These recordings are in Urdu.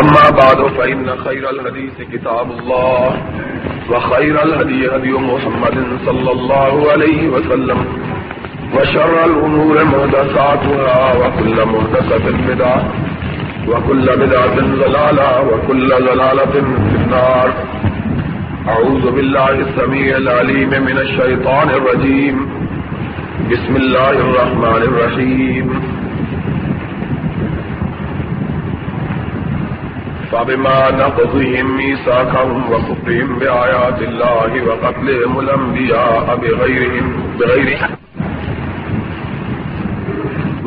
أما بعد، فإن خير الحديث كتاب الله، وخير الهدي هدي محمد صلى الله عليه وسلم، وشر الأمور مهدساتها وكل مهدسة بدعة، وكل بدعة ظلالة وكل ظلالة في النار. أعوذ بالله السميع العليم من الشيطان الرجيم. بسم الله الرحمن الرحيم. فبما نقضهم ميثاقهم وكفرهم بآيات الله وقتلهم الأنبياء بغيرهم بغير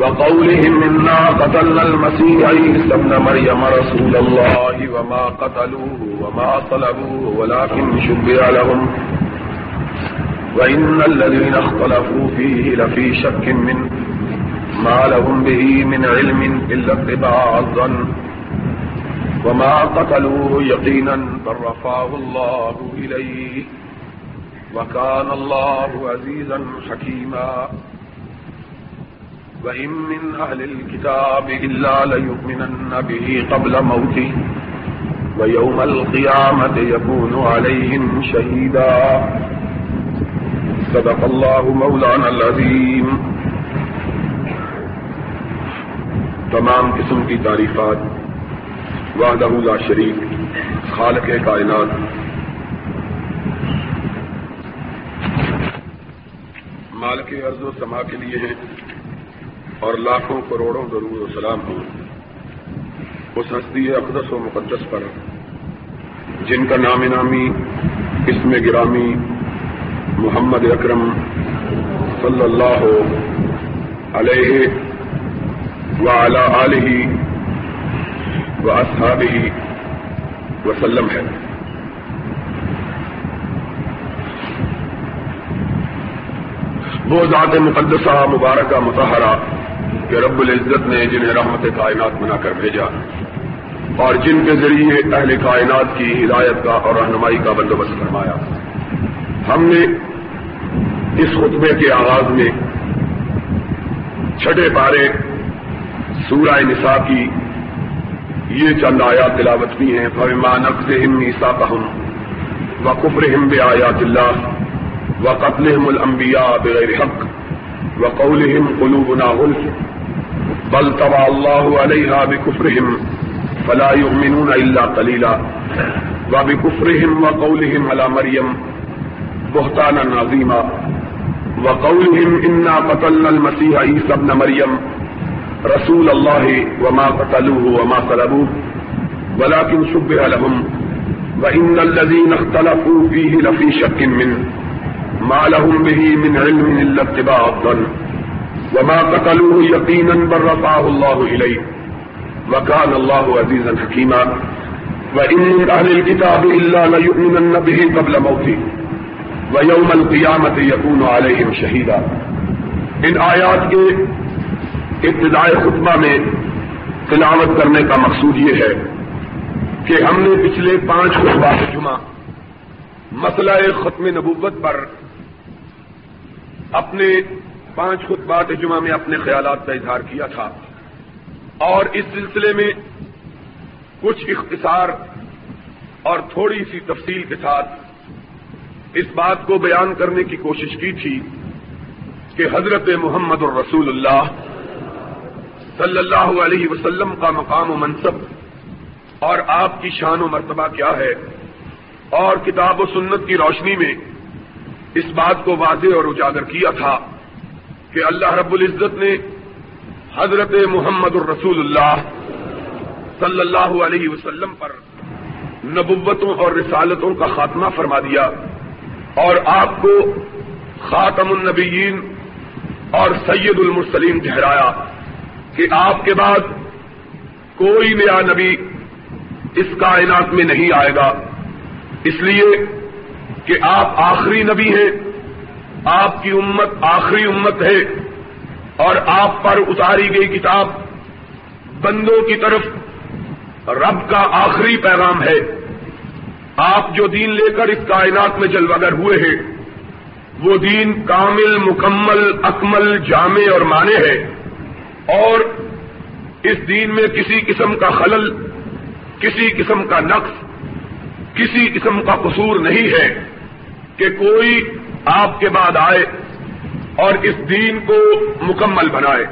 وقولهم إنا قتلنا المسيح عيسى ابن مريم رسول الله وما قتلوه وما طلبوه ولكن شبه لهم. وإن الذين اختلفوا فيه لفي شك منه ما لهم به من علم إلا اتباع الظن. وما قتلوه يقينا بل رفاه الله إليه وكان الله عزيزا حكيما وإن من أهل الكتاب إلا ليؤمنن به قبل موته ويوم القيامة يكون عليهم شهيدا صدق الله مولانا العظيم تمام قسم کی تعریفات وحدہ لا شریف خالق کائنات۔ مالک عرض و سما کے لیے ہیں اور لاکھوں کروڑوں ضرور و سلام ہوں۔ اس ہستی اقدس و مقدس پر، جن کا نام نامی اسم گرامی محمد اکرم صلی اللہ علیہ و علیہ و وسلم ہے۔ وہ ذات مقدسہ، مبارکہ متحرہ کہ رب العزت نے جنہیں رحمت کائنات بنا کر بھیجا اور جن کے ذریعے اہل کائنات کی ہدایت کا اور رہنمائی کا بندوبست فرمایا۔ ہم نے اس خطبے کے آغاز میں چھٹے پارے سورہ نساء کی یہ چند آیات تلاوت کی ہیں. فما نقص ہم نیسا کا ہم و کفر ہم بے آیات اللہ و قتل الانبیاء بغیر حق و قول ہم قلوبنا غلف بل طبع اللہ علیہ بکفرہم فلا يؤمنون الا قليلا وبكفرهم وقولهم على مريم بهتانا عظيما وقولهم انا قتلنا المسيح عيسى ابن مريم رسول الله وما قتلوه وما صلبوه ولكن شبه لهم وان الذين اختلفوا فيه لفي شك منه، ما لهم به من علم الا اتباع الظن، وما قتلوه يقينا بل رفعه الله اليه وكان الله عزيزا حكيما، وإن من أهل الكتاب إلا ليؤمنن به قبل موته، ويوم القيامة يكون عليهم شهيدا. ان آیات کے ابتدائے خطبہ میں تلاوت کرنے کا مقصود یہ ہے کہ ہم نے پچھلے پانچ خطبات جمعہ مسئلہ ختم نبوت پر اپنے پانچ خطبات جمعہ میں اپنے خیالات کا اظہار کیا تھا اور اس سلسلے میں کچھ اختصار اور تھوڑی سی تفصیل کے ساتھ اس بات کو بیان کرنے کی کوشش کی تھی کہ حضرت محمد الرسول اللہ صلی اللہ علیہ وسلم کا مقام و منصب اور آپ کی شان و مرتبہ کیا ہے اور کتاب و سنت کی روشنی میں اس بات کو واضح اور اجاگر کیا تھا کہ اللہ رب العزت نے حضرت محمد الرسول اللہ صلی اللہ علیہ وسلم پر نبوتوں اور رسالتوں کا خاتمہ فرما دیا اور آپ کو خاتم النبیین اور سید المرسلیم ٹھہرایا۔ کہ آپ کے بعد کوئی نیا نبی اس کائنات میں نہیں آئے گا۔ اس لیے کہ آپ آخری نبی ہیں، آپ کی امت آخری امت ہے اور آپ پر اتاری گئی کتاب بندوں کی طرف رب کا آخری پیغام ہے۔ آپ جو دین لے کر اس کائنات میں جلوگر ہوئے ہیں، وہ دین کامل، مکمل، اکمل، جامع اور مانے ہے۔ اور اس دین میں کسی قسم کا خلل، کسی قسم کا نقص، کسی قسم کا قصور نہیں ہے کہ کوئی آپ کے بعد آئے اور اس دین کو مکمل بنائے۔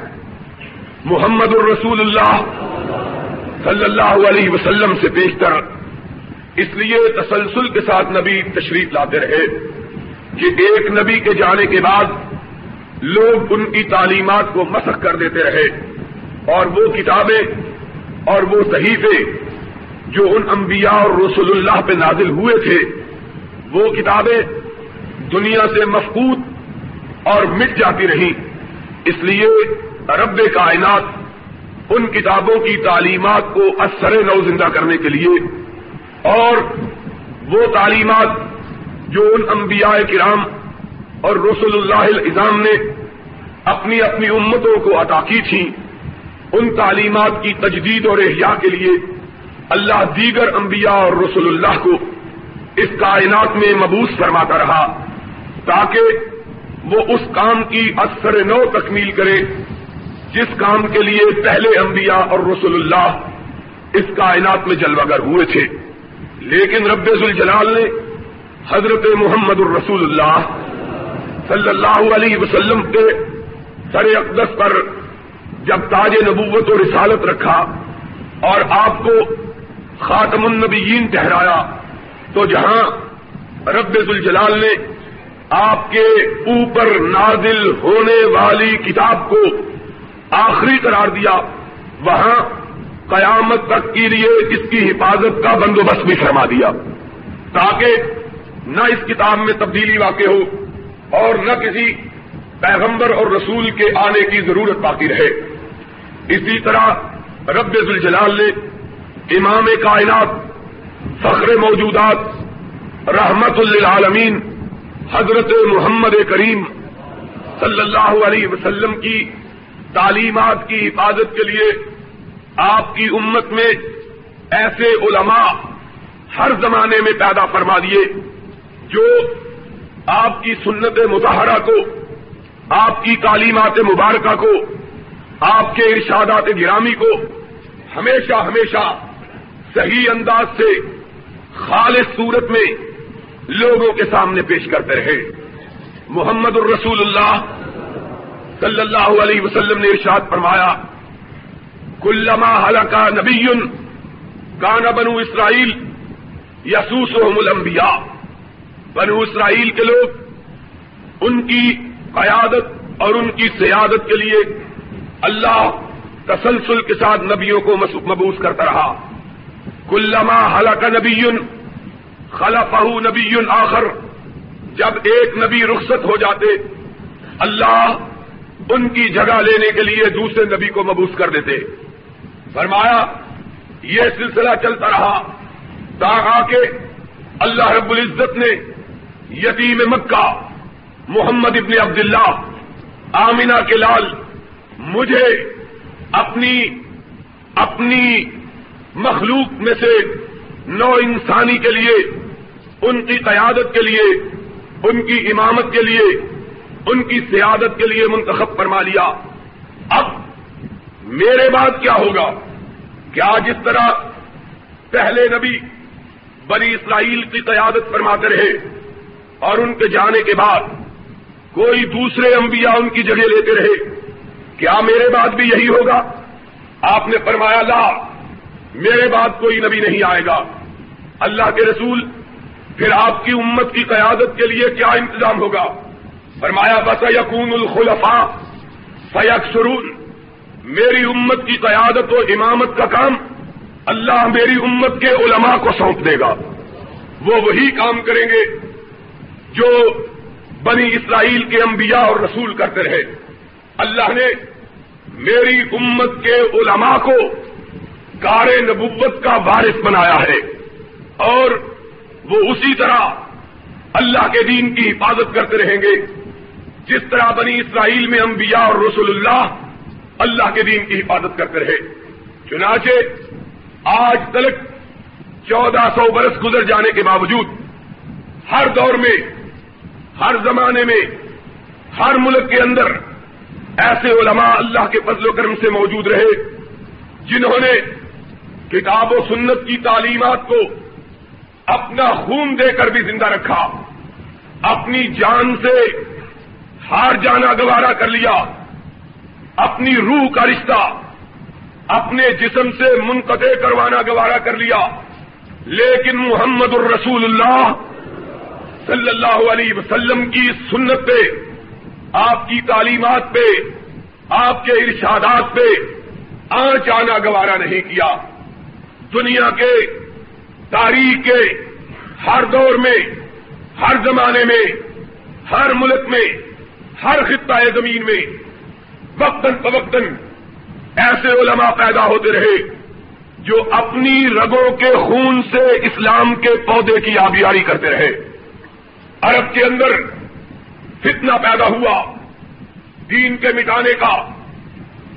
محمد الرسول اللہ صلی اللہ علیہ وسلم سے بیشتر۔ اس لیے تسلسل کے ساتھ نبی تشریف لاتے رہے کہ ایک نبی کے جانے کے بعد لوگ ان کی تعلیمات کو مسخ کر دیتے رہے اور وہ کتابیں اور وہ صحیفے جو ان انبیاء اور رسول اللہ پہ نازل ہوئے تھے، وہ کتابیں دنیا سے مفقود اور مٹ جاتی رہیں۔ اس لیے رب کائنات ان کتابوں کی تعلیمات کو اثر نو زندہ کرنے کے لیے اور وہ تعلیمات جو ان انبیاء کرام اور رسول اللہ الزام نے اپنی اپنی امتوں کو عطا کی تھی۔ ان تعلیمات کی تجدید اور احیاء کے لیے اللہ دیگر انبیاء اور رسول اللہ کو اس کائنات میں مبوس فرماتا رہا تاکہ وہ اس کام کی اثر نو تکمیل کرے جس کام کے لیے پہلے انبیاء اور رسول اللہ اس کائنات میں جلوگر ہوئے تھے۔ لیکن رب الجلال نے حضرت محمد الرسول اللہ صلی اللہ علیہ وسلم کے سر اقدس پر جب تاج نبوت و رسالت رکھا اور آپ کو خاتم النبیین ٹہرایا تو جہاں رب الجلال نے آپ کے اوپر نازل ہونے والی کتاب کو آخری قرار دیا، وہاں قیامت تک کے لیے اس کی حفاظت کا بندوبست بھی فرما دیا، تاکہ نہ اس کتاب میں تبدیلی واقع ہو اور نہ کسی پیغمبر اور رسول کے آنے کی ضرورت باقی رہے۔ اسی طرح رب الجلال نے امام کائنات، فخر موجودات، رحمت للعالمین، حضرت محمد کریم صلی اللہ علیہ وسلم کی تعلیمات کی حفاظت کے لیے آپ کی امت میں ایسے علماء ہر زمانے میں پیدا فرما دیے جو آپ کی سنت مظاہرہ کو، آپ کی تعلیمات مبارکہ کو، آپ کے ارشادات گرامی کو ہمیشہ ہمیشہ صحیح انداز سے خالص صورت میں لوگوں کے سامنے پیش کرتے رہے۔ محمد الرسول اللہ صلی اللہ علیہ وسلم نے ارشاد فرمایا، کلما حلقہ نبی کان بنو اسرائیل یسوس الانبیاء۔ بنو اسرائیل کے لوگ، ان کی قیادت اور ان کی سیادت کے لیے اللہ تسلسل کے ساتھ نبیوں کو مبوس کرتا رہا۔ کلما حلق نبی خلفہ نبی آخر، جب ایک نبی رخصت ہو جاتے، اللہ ان کی جگہ لینے کے لیے دوسرے نبی کو مبوس کر دیتے۔ فرمایا، یہ سلسلہ چلتا رہا۔ تا آ کے اللہ رب العزت نے یتیم مکہ، محمد ابن عبداللہ، آمینہ کے لال، مجھے اپنی اپنی مخلوق میں سے نو انسانی کے لیے، ان کی قیادت کے لیے، ان کی امامت کے لیے، ان کی سیادت کے لیے منتخب فرما لیا۔ اب میرے بعد کیا ہوگا؟ کیا جس طرح پہلے نبی بنی اسرائیل کی قیادت فرماتے رہے اور ان کے جانے کے بعد کوئی دوسرے انبیاء ان کی جگہ لیتے رہے۔ کیا میرے بعد بھی یہی ہوگا؟ آپ نے فرمایا، لا، میرے بعد کوئی نبی نہیں آئے گا۔ اللہ کے رسول، پھر آپ کی امت کی قیادت کے لیے کیا انتظام ہوگا؟ فرمایا بس یقون الخلفا فیق سرون میری امت کی قیادت و امامت کا کام اللہ میری امت کے علماء کو سونپ دے گا۔ وہ وہی کام کریں گے جو بنی اسرائیل کے انبیاء اور رسول کرتے رہے۔ اللہ نے میری امت کے علماء کو کار نبوت کا وارث بنایا ہے اور وہ اسی طرح اللہ کے دین کی حفاظت کرتے رہیں گے۔ جس طرح بنی اسرائیل میں انبیاء اور رسول اللہ اللہ کے دین کی حفاظت کرتے رہے۔ چنانچہ آج تلک چودہ سو برس گزر جانے کے باوجود ہر دور میں ہر زمانے میں، ہر ملک کے اندر ایسے علماء اللہ کے فضل و کرم سے موجود رہے، جنہوں نے کتاب و سنت کی تعلیمات کو اپنا خون دے کر بھی زندہ رکھا، اپنی جان سے ہار جانا گوارا کر لیا، اپنی روح کا رشتہ، اپنے جسم سے منقطع کروانا گوارا کر لیا۔ لیکن محمد الرسول اللہ صلی اللہ علیہ وسلم کی سنت پہ، آپ کی تعلیمات پہ، آپ کے ارشادات پہ آنچ آنا گوارا نہیں کیا۔ دنیا کے، تاریخ کے، ہر دور میں، ہر زمانے میں، ہر ملک میں، ہر خطۂ زمین میں وقتاً فوقتاً ایسے علماء پیدا ہوتے رہے جو اپنی رگوں کے خون سے اسلام کے پودے کی آبیاری کرتے رہے۔ عرب کے اندر فتنہ پیدا ہوا۔ دین کے مٹانے کا،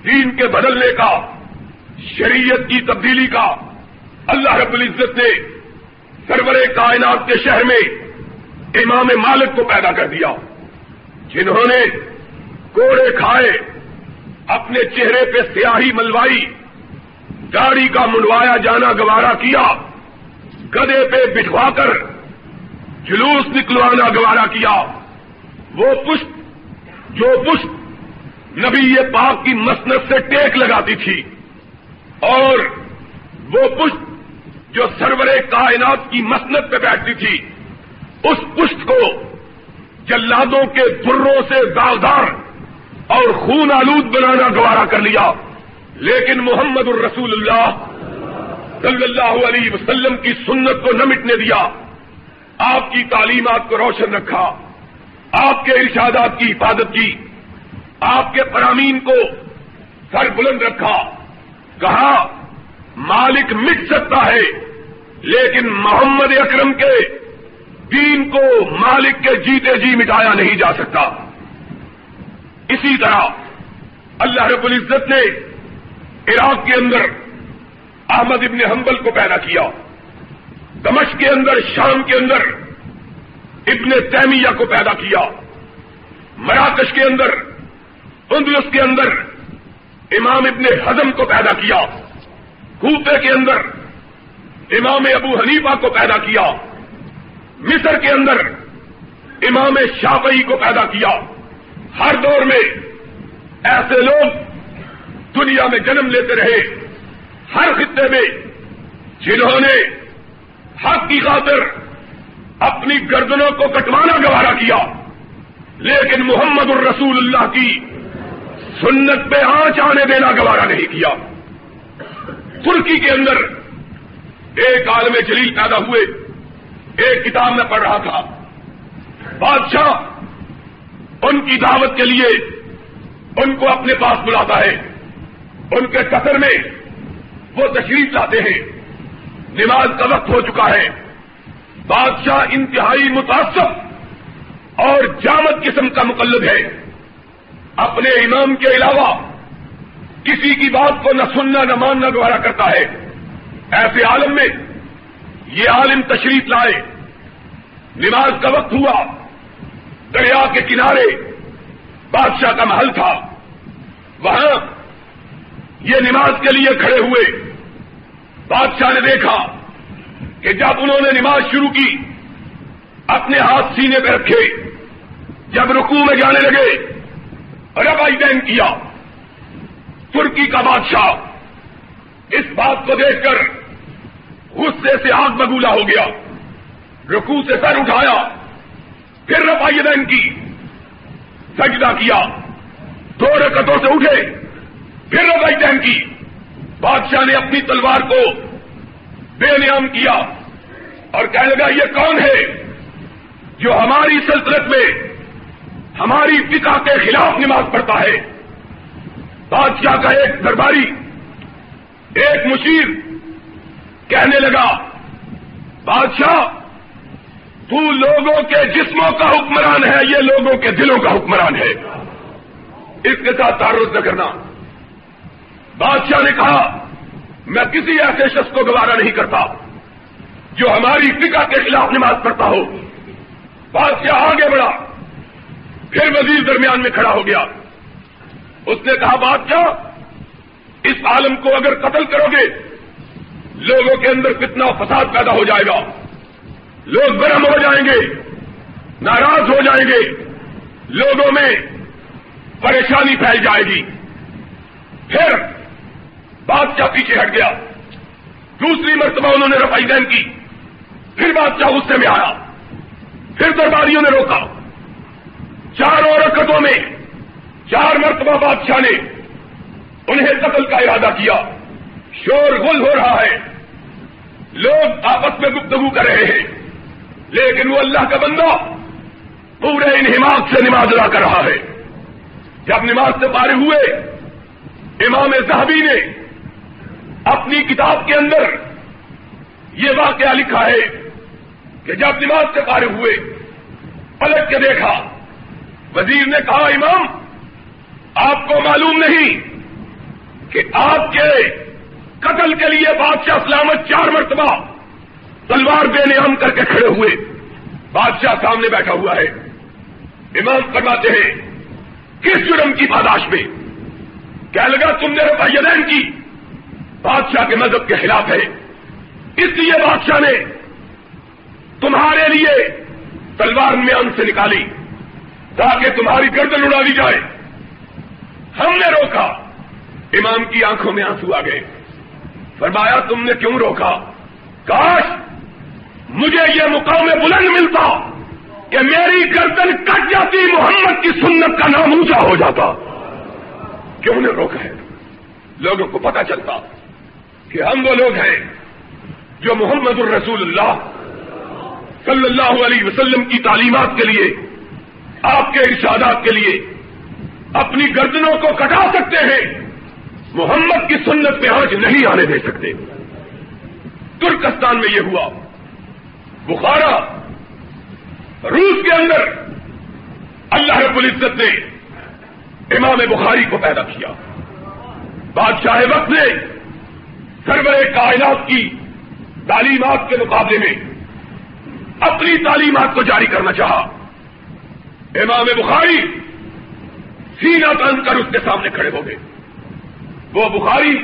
دین کے بدلنے کا، شریعت کی تبدیلی کا۔ اللہ رب العزت نے سرور کائنات کے شہر میں امام مالک کو پیدا کر دیا۔ جنہوں نے کوڑے کھائے، اپنے چہرے پہ سیاہی ملوائی گاڑی کا منڈوایا جانا گوارا کیا گدے پہ بٹھوا کر جلوس نکلوانا گوارا کیا۔ وہ پشت، جو پشت نبی پاک کی مسنت سے ٹیک لگاتی تھی، اور وہ پشت جو سرور کائنات کی مسنت پہ بیٹھتی تھی، اس پشت کو جلادوں کے دروں سے داغدار اور خون آلود بنانا گوارا کر لیا۔ لیکن محمد الرسول اللہ صلی اللہ علیہ وسلم کی سنت کو نہ مٹنے دیا۔ آپ کی تعلیمات کو روشن رکھا، آپ کے ارشادات کی حفاظت کی، آپ کے پرامین کو سر بلند رکھا۔ کہا، مالک مٹ سکتا ہے، لیکن محمد اکرم کے دین کو مالک کے جیتے جی مٹایا نہیں جا سکتا۔ اسی طرح اللہ رب العزت نے عراق کے اندر احمد ابن حنبل کو پیدا کیا۔ دمش کے اندر، شام کے اندر ابن تیمیہ کو پیدا کیا۔ مراکش کے اندر، اندلس کے اندر امام ابن ہزم کو پیدا کیا۔ کوپے کے اندر امام ابو حنیفہ کو پیدا کیا۔ مصر کے اندر امام شافعی کو پیدا کیا۔ ہر دور میں ایسے لوگ دنیا میں جنم لیتے رہے۔ ہر خطے میں جنہوں نے حق کی خاطر اپنی گردنوں کو کٹوانا گوارا کیا۔ لیکن محمد الرسول اللہ کی سنت پہ آنچ آنے دینا گوارا نہیں کیا۔ ترکی کے اندر ایک عالم جلیل پیدا ہوئے۔ ایک کتاب میں پڑھ رہا تھا۔ بادشاہ ان کی دعوت کے لیے ان کو اپنے پاس بلاتا ہے۔ ان کے قطر میں وہ تشریف لاتے ہیں۔ نماز کا وقت ہو چکا ہے۔ بادشاہ انتہائی متاثر اور جامد قسم کا مقلد ہے۔ اپنے امام کے علاوہ کسی کی بات کو نہ سننا، نہ ماننا گوارا کرتا ہے۔ ایسے عالم میں یہ عالم تشریف لائے۔ نماز کا وقت ہوا۔ دریا کے کنارے بادشاہ کا محل تھا۔ وہاں یہ نماز کے لیے کھڑے ہوئے۔ بادشاہ نے دیکھا کہ جب انہوں نے نماز شروع کی، اپنے ہاتھ سینے پہ رکھے، جب رکوع میں جانے لگے ربائی دین کیا۔ ترکی کا بادشاہ اس بات کو دیکھ کر غصے سے آگ بگولا ہو گیا۔ رکوع سے سر اٹھایا، پھر ربائی دین کی۔ سجدہ کیا، دو رکتوں سے اٹھے، پھر ربائی دین کی۔ بادشاہ نے اپنی تلوار کو بے نیام کیا اور کہنے لگا، یہ کون ہے جو ہماری سلطنت میں ہماری فکا کے خلاف نماز پڑھتا ہے؟ بادشاہ کا ایک درباری، ایک مشیر کہنے لگا، بادشاہ، تو لوگوں کے جسموں کا حکمران ہے، یہ لوگوں کے دلوں کا حکمران ہے۔ اس کے ساتھ تعارف نہ کرنا۔ بادشاہ نے کہا، میں کسی ایسے شخص کو گوارا نہیں کرتا جو ہماری فکا کے خلاف نماز پڑھتا ہو. بادشاہ آگے بڑھا، پھر وزیر درمیان میں کھڑا ہو گیا۔ اس نے کہا، بادشاہ، اس عالم کو اگر قتل کرو گے، لوگوں کے اندر کتنا فساد پیدا ہو جائے گا۔ لوگ گرم ہو جائیں گے، ناراض ہو جائیں گے۔ لوگوں میں پریشانی پھیل جائے گی۔ پھر بادشاہ پیچھے ہٹ گیا۔ دوسری مرتبہ انہوں نے رفائی دین کی۔ پھر بادشاہ غصے میں آیا۔ پھر درباریوں نے روکا۔ چار رکتوں میں چار مرتبہ بادشاہ نے انہیں قتل کا ارادہ کیا۔ شور گل ہو رہا ہے۔ لوگ آپس میں گفتگو کر رہے ہیں۔ لیکن وہ اللہ کا بندہ پورے ان سے نماز ادا کر رہا ہے۔ جب نماز سے پارے ہوئے، امام صاحبی نے اپنی کتاب کے اندر یہ واقعہ لکھا ہے کہ جب نماز سے پارے ہوئے، پلٹ کے دیکھا، وزیر نے کہا، امام، آپ کو معلوم نہیں کہ آپ کے قتل کے لیے بادشاہ سلامت چار مرتبہ تلوار بے نیام کر کے کھڑے ہوئے۔ بادشاہ سامنے بیٹھا ہوا ہے۔ امام فرماتے ہیں، کس جرم کی پاداش میں؟ کیا لگا، تم نے رفیدین کی۔ بادشاہ کے مذہب کے خلاف ہے۔ اس لیے بادشاہ نے تمہارے لیے تلوار میں ان سے نکالی تاکہ تمہاری گردن اڑا دی جائے۔ ہم نے روکا۔ امام کی آنکھوں میں آنسو آ گئے۔ فرمایا، تم نے کیوں روکا؟ کاش مجھے یہ مقام بلند ملتا کہ میری گردن کٹ جاتی، محمد کی سنت کا نام اونچا ہو جاتا۔ کیوں نے روکا ہے؟ لوگوں کو پتا چلتا۔ کہ ہم وہ لوگ ہیں جو محمد الرسول اللہ صلی اللہ علیہ وسلم کی تعلیمات کے لیے، آپ کے ارشادات کے لیے اپنی گردنوں کو کٹا سکتے ہیں۔ محمد کی سنت پہ آج نہیں آنے دے سکتے۔ ترکستان میں یہ ہوا۔ بخارا، روس کے اندر اللہ رب العزت نے امام بخاری کو پیدا کیا۔ بادشاہ وقت نے سرور کائنات کی تعلیمات کے مقابلے میں اپنی تعلیمات کو جاری کرنا چاہا۔ امام بخاری سینا تن کر اس کے سامنے کھڑے ہو گئے۔ وہ بخاری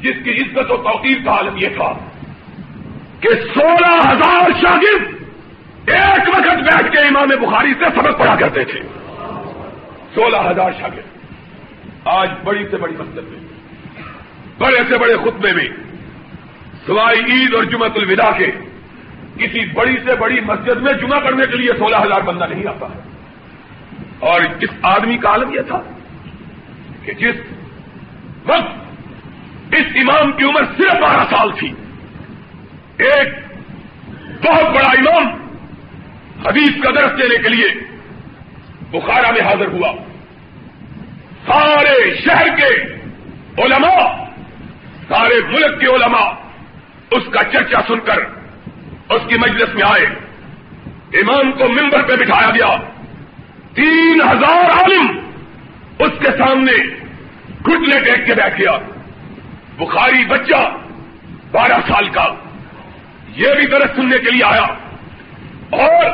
جس کی عزت و توقیر کا عالم یہ تھا کہ سولہ ہزار شاگرد ایک وقت بیٹھ کے امام بخاری سے سبق پڑھا کرتے تھے۔ سولہ ہزار شاگرد۔ آج بڑی سے بڑی مسجد میں۔ بڑے سے بڑے خطبے میں، سوائے عید اور جمعت الوداع کے، کسی بڑی سے بڑی مسجد میں جمعہ کرنے کے لیے سولہ ہزار بندہ نہیں آتا ہے۔ اور اس آدمی کا عالم یہ تھا کہ جس وقت اس امام کی عمر صرف بارہ سال تھی، ایک بہت بڑا امام حدیث کا درس دینے کے لیے بخارا میں حاضر ہوا۔ سارے شہر کے علماء سارے ملک کے علماء اس کا چرچا سن کر اس کی مجلس میں آئے۔ امام کو ممبر پہ بٹھایا گیا۔ تین ہزار عالم اس کے سامنے گھٹنے ٹیک کے بیٹھ گیا۔ بخاری بچہ بارہ سال کا۔ یہ بھی درد سننے کے لیے آیا۔ اور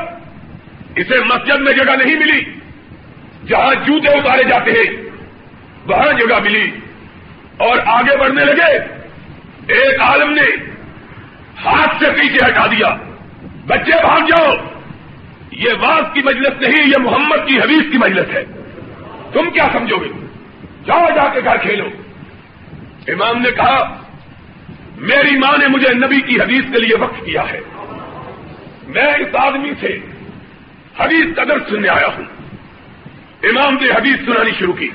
اسے مسجد میں جگہ نہیں ملی۔ جہاں جوتے اتارے جاتے ہیں، وہاں جگہ ملی۔ اور آگے بڑھنے لگے، ایک عالم نے ہاتھ سے پیچھے ہٹا دیا۔ بچے بھاگ جاؤ۔ یہ واس کی مجلس نہیں، یہ محمد کی حدیث کی مجلس ہے۔ تم کیا سمجھو گے؟ جاؤ جا کے گھر کھیلو۔ امام نے کہا، میری ماں نے مجھے نبی کی حدیث کے لیے وقت کیا ہے۔ میں اس آدمی سے حدیث قدر سننے آیا ہوں۔ امام نے حدیث سنانی شروع کی۔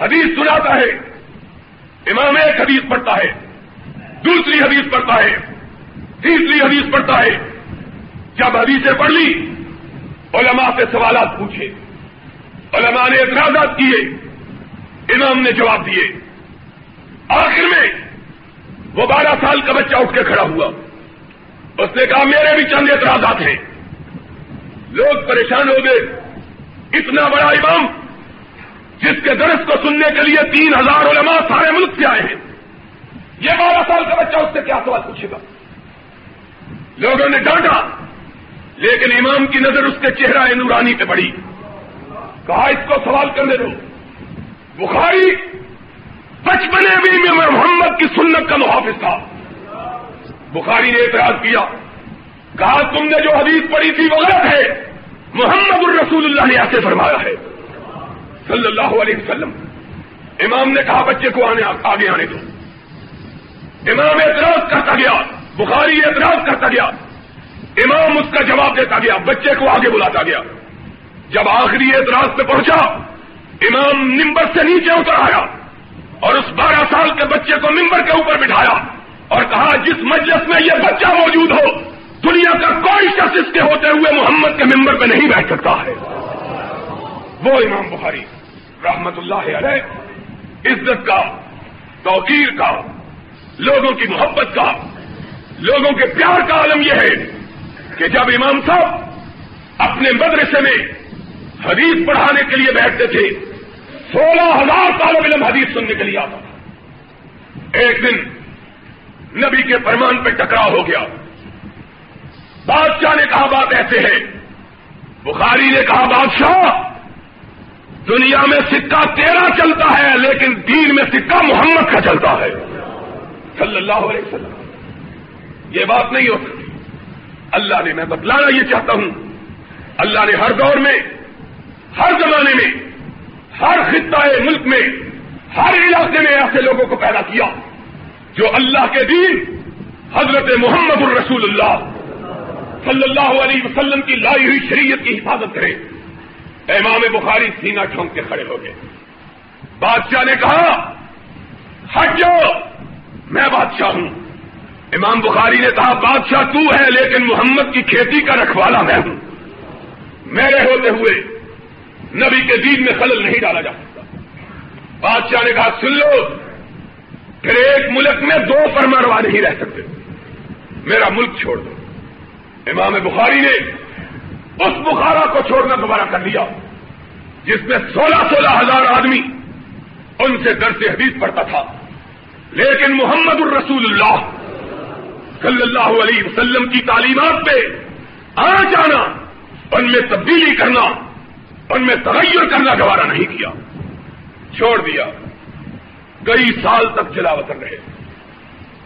حدیث سناتا ہے۔ امام ایک حدیث پڑھتا ہے، دوسری حدیث پڑھتا ہے، تیسری حدیث پڑھتا ہے۔ جب حدیثیں پڑھ لی، علماء سے سوالات پوچھے۔ علماء نے اعتراضات کیے، امام نے جواب دیے۔ آخر میں وہ بارہ سال کا بچہ اٹھ کے کھڑا ہوا۔ اس نے کہا، میرے بھی چند اعتراضات ہیں۔ لوگ پریشان ہو گئے۔ اتنا بڑا امام جس کے درس کو سننے کے لیے تین ہزار علماء سارے ملک سے آئے ہیں۔ یہ بارہ سال کا بچہ اس سے کیا سوال پوچھے گا؟ لوگوں نے ڈانٹا، لیکن امام کی نظر اس کے چہرہ نورانی پہ پڑی۔ کہا، اس کو سوال کرنے دو۔ بخاری بچپنے بھی میں محمد کی سنت کا محافظ تھا۔ بخاری نے اعتراض کیا۔ کہا، تم نے جو حدیث پڑھی تھی وہ غلط ہے۔ محمد الرسول اللہ نے ایسے فرمایا ہے۔ صلی اللہ علیہ وسلم۔ امام نے کہا بچے کو آنے آگے آنے دو۔ امام اعتراض کرتا گیا، بخاری اعتراض کرتا گیا۔ امام اس کا جواب دیتا گیا، بچے کو آگے بلاتا گیا۔ جب آخری اعتراض پہ پہنچا، امام نمبر سے نیچے اتر آیا اور اس بارہ سال کے بچے کو ممبر کے اوپر بٹھایا اور کہا، جس مجلس میں یہ بچہ موجود ہو، دنیا کا کوئی شخص اس کے ہوتے ہوئے محمد کے ممبر پہ نہیں بیٹھ سکتا ہے۔ وہ امام بخاری۔ رحمت اللہ علیہ، عزت کا، توقیر کا، لوگوں کی محبت کا، لوگوں کے پیار کا عالم یہ ہے کہ جب امام صاحب اپنے مدرسے میں حدیث پڑھانے کے لیے بیٹھتے تھے، سولہ ہزار طالب علم حدیث سننے کے لیے آتا تھا۔ ایک دن نبی کے فرمان پہ ٹکراؤ ہو گیا۔ بادشاہ نے کہا بات ایسے ہے، بخاری نے کہا بادشاہ دنیا میں سکہ تیرا چلتا ہے، لیکن دین میں سکہ محمد کا چلتا ہے۔ صلی اللہ علیہ وسلم۔ یہ بات نہیں ہو سکتی اللہ نے میں بتلانا یہ چاہتا ہوں۔ اللہ نے ہر دور میں، ہر زمانے میں، ہر خطۂ ملک میں، ہر علاقے میں ایسے لوگوں کو پیدا کیا جو اللہ کے دین، حضرت محمد الرسول اللہ صلی اللہ علیہ وسلم کی لائی ہوئی شریعت کی حفاظت کرے۔ امام بخاری سینہ ٹھونک کے کھڑے ہو گئے۔ بادشاہ نے کہا، ہٹ جاؤ، میں بادشاہ ہوں۔ امام بخاری نے کہا، بادشاہ تو ہے، لیکن محمد کی کھیتی کا رکھوالا میں ہوں۔ میرے ہوتے ہوئے نبی کے دین میں خلل نہیں ڈالا جا سکتا۔ بادشاہ نے کہا، سن لو، پھر ایک ملک میں دو فرمانوا نہیں رہ سکتے۔ میرا ملک چھوڑ دو۔ امام بخاری نے اس بخارا کو چھوڑنا دوبارہ کر دیا۔ جس میں سولہ سولہ ہزار آدمی ان سے درس حدیث پڑتا تھا۔ لیکن محمد الرسول اللہ صلی اللہ علیہ وسلم کی تعلیمات پہ آ جانا، ان میں تبدیلی کرنا، ان میں تغیر کرنا گوارا نہیں کیا۔ چھوڑ دیا۔ کئی سال تک چلا وطن رہے۔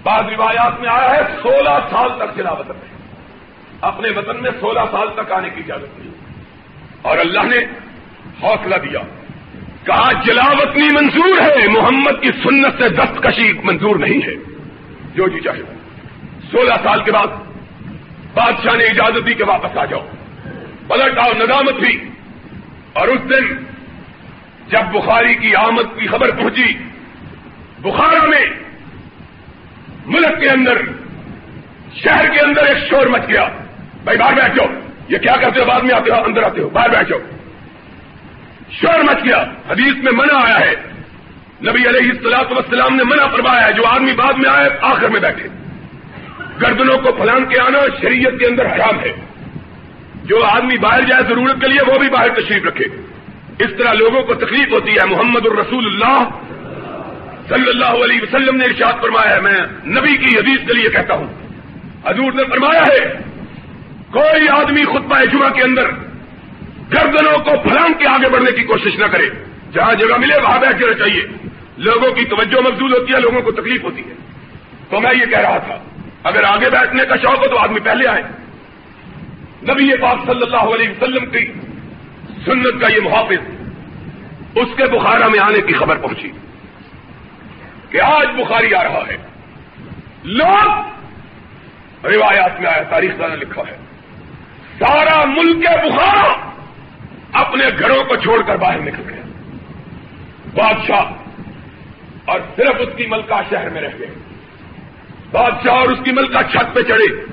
بعض روایات میں آیا ہے، سولہ سال تک چلا وطن رہے۔ اپنے وطن میں سولہ سال تک آنے کی اجازت نہیں اور اللہ نے حوصلہ دیا۔ کہا جلاوطنی منظور ہے، محمد کی سنت سے دستکشی منظور نہیں ہے۔ جو جی چاہے۔ سولہ سال کے بعد بادشاہ نے اجازت دی کہ واپس آ جاؤ۔ پلٹ آؤ، ندامت بھی اور اس دن جب بخاری کی آمد کی خبر پہنچی، بخارا میں ملک کے اندر، شہر کے اندر ایک شور مچ گیا۔ بھائی باہر بیٹھ جاؤ۔ یہ کیا کرتے ہو؟ بعد میں آتے ہو، اندر آتے ہو۔ باہر بیٹھ جاؤ۔ شور مچ گیا حدیث میں منع آیا ہے۔ نبی علیہ السلاط وسلام نے منع فرمایا ہے، جو آدمی بعد میں آئے، آخر میں بیٹھے۔ گردنوں کو پھلان کے آنا شریعت کے اندر حرام ہے۔ جو آدمی باہر جائے ضرورت کے لیے، وہ بھی باہر تشریف رکھے۔ اس طرح لوگوں کو تکلیف ہوتی ہے۔ محمد الرسول اللہ صلی اللہ علیہ وسلم نے ارشاد فرمایا ہے۔ میں نبی کی حدیث کے لیے کہتا ہوں۔ حضور نے فرمایا ہے کوئی آدمی خطبہ جمعہ کے اندر گردنوں کو پھلانگ کے آگے بڑھنے کی کوشش نہ کرے۔ جہاں جگہ ملے وہاں بیٹھ کے چاہیے لوگوں کی توجہ مفضول ہوتی ہے، لوگوں کو تکلیف ہوتی ہے۔ تو میں یہ کہہ رہا تھا، اگر آگے بیٹھنے کا شوق ہو تو آدمی پہلے آئے۔ نبی پاک صلی اللہ علیہ وسلم کی سنت کا یہ محافظ اس کے بخارا میں آنے کی خبر پہنچی کہ آج بخاری آ رہا ہے۔ لوگ روایات میں آیا، تاریخ نے لکھا ہے۔ سارا ملک بخارا اپنے گھروں کو چھوڑ کر باہر نکل گیا۔ بادشاہ اور صرف اس کی ملکہ شہر میں رہ گئے۔ بادشاہ اور اس کی ملکہ چھت پہ چڑھے۔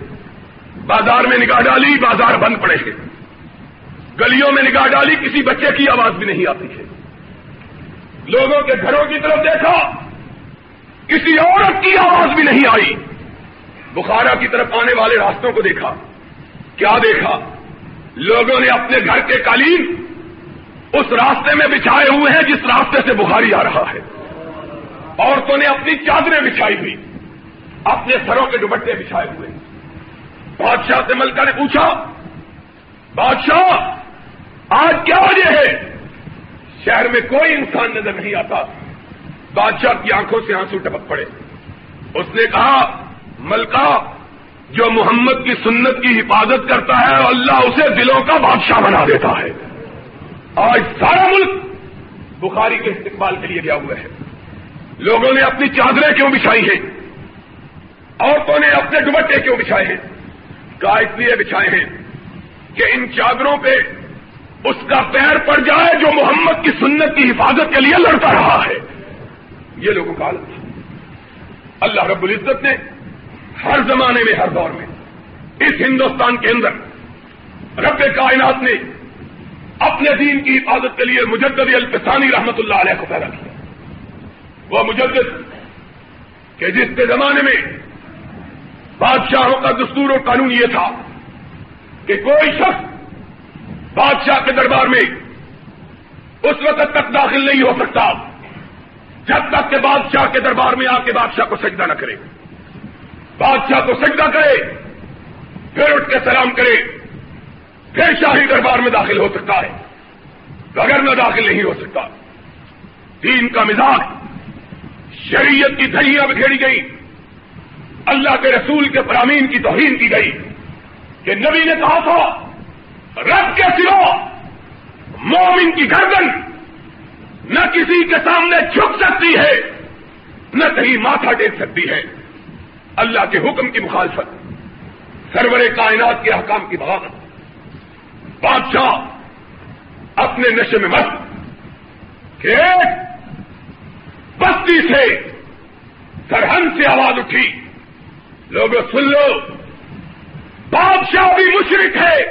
بازار میں نگاہ ڈالی، بازار بند پڑے گے گلیوں میں نگاہ ڈالی، کسی بچے کی آواز بھی نہیں آتی ہے۔ لوگوں کے گھروں کی طرف دیکھا، کسی عورت کی آواز بھی نہیں آئی۔ بخارا کی طرف آنے والے راستوں کو دیکھا۔ کیا دیکھا؟ لوگوں نے اپنے گھر کے قالین اس راستے میں بچھائے ہوئے ہیں جس راستے سے بخاری آ رہا ہے۔ عورتوں نے اپنی چادریں بچھائی ہوئی، اپنے سروں کے دوپٹے بچھائے ہوئے۔ بادشاہ سے ملکہ نے پوچھا، بادشاہ، آج کیا وجہ ہے؟ شہر میں کوئی انسان نظر نہیں آتا۔ بادشاہ کی آنکھوں سے آنسو ٹپک پڑے۔ اس نے کہا، ملکہ جو محمد کی سنت کی حفاظت کرتا ہے اللہ اسے دلوں کا بادشاہ بنا دیتا ہے۔ آج سارا ملک بخاری کے استقبال کے لیے گیا ہوا ہے۔ لوگوں نے اپنی چادریں کیوں بچھائی ہیں؟ عورتوں نے اپنے دوبٹے کیوں بچھائے ہیں؟ کا اس لیے بچھائے ہیں کہ ان چادروں پہ اس کا پیر پڑ جائے جو محمد کی سنت کی حفاظت کے لیے لڑتا رہا ہے۔ یہ لوگوں کا عالم اللہ رب العزت نے ہر زمانے میں، ہر دور میں۔ اس ہندوستان کے اندر رب کائنات نے اپنے دین کی حفاظت کے لیے مجدد الفسانی رحمت اللہ علیہ کو پیدا کیا۔ وہ مجدد کہ جس کے زمانے میں بادشاہوں کا دستور اور قانون یہ تھا کہ کوئی شخص بادشاہ کے دربار میں اس وقت تک داخل نہیں ہو سکتا، جب تک کہ بادشاہ کے دربار میں آ کے بادشاہ کو سجدہ نہ کرے۔ بادشاہ کو سجدہ کرے، پھر اٹھ کے سلام کرے۔ پھر شاہی دربار میں داخل ہو سکتا ہے۔ بغیر میں داخل نہیں ہو سکتا۔ دین کا مزاج، شریعت کی دھڑیاں بکھیری گئی۔ اللہ کے رسول کے فرامین کی توہین کی گئی۔ کہ نبی نے کہا تھا، رب کے سوا مومن کی گردن نہ کسی کے سامنے جھک سکتی ہے، نہ کہیں ماتھا ٹیک سکتی ہے۔ اللہ کے حکم کی مخالفت، سرور کائنات کے حکام کی بغاوت۔ بادشاہ اپنے نشے میں مت کہ بستی سے سرحد سے آواز اٹھی۔ لوگ سن لو، بادشاہ بھی مشرق ہے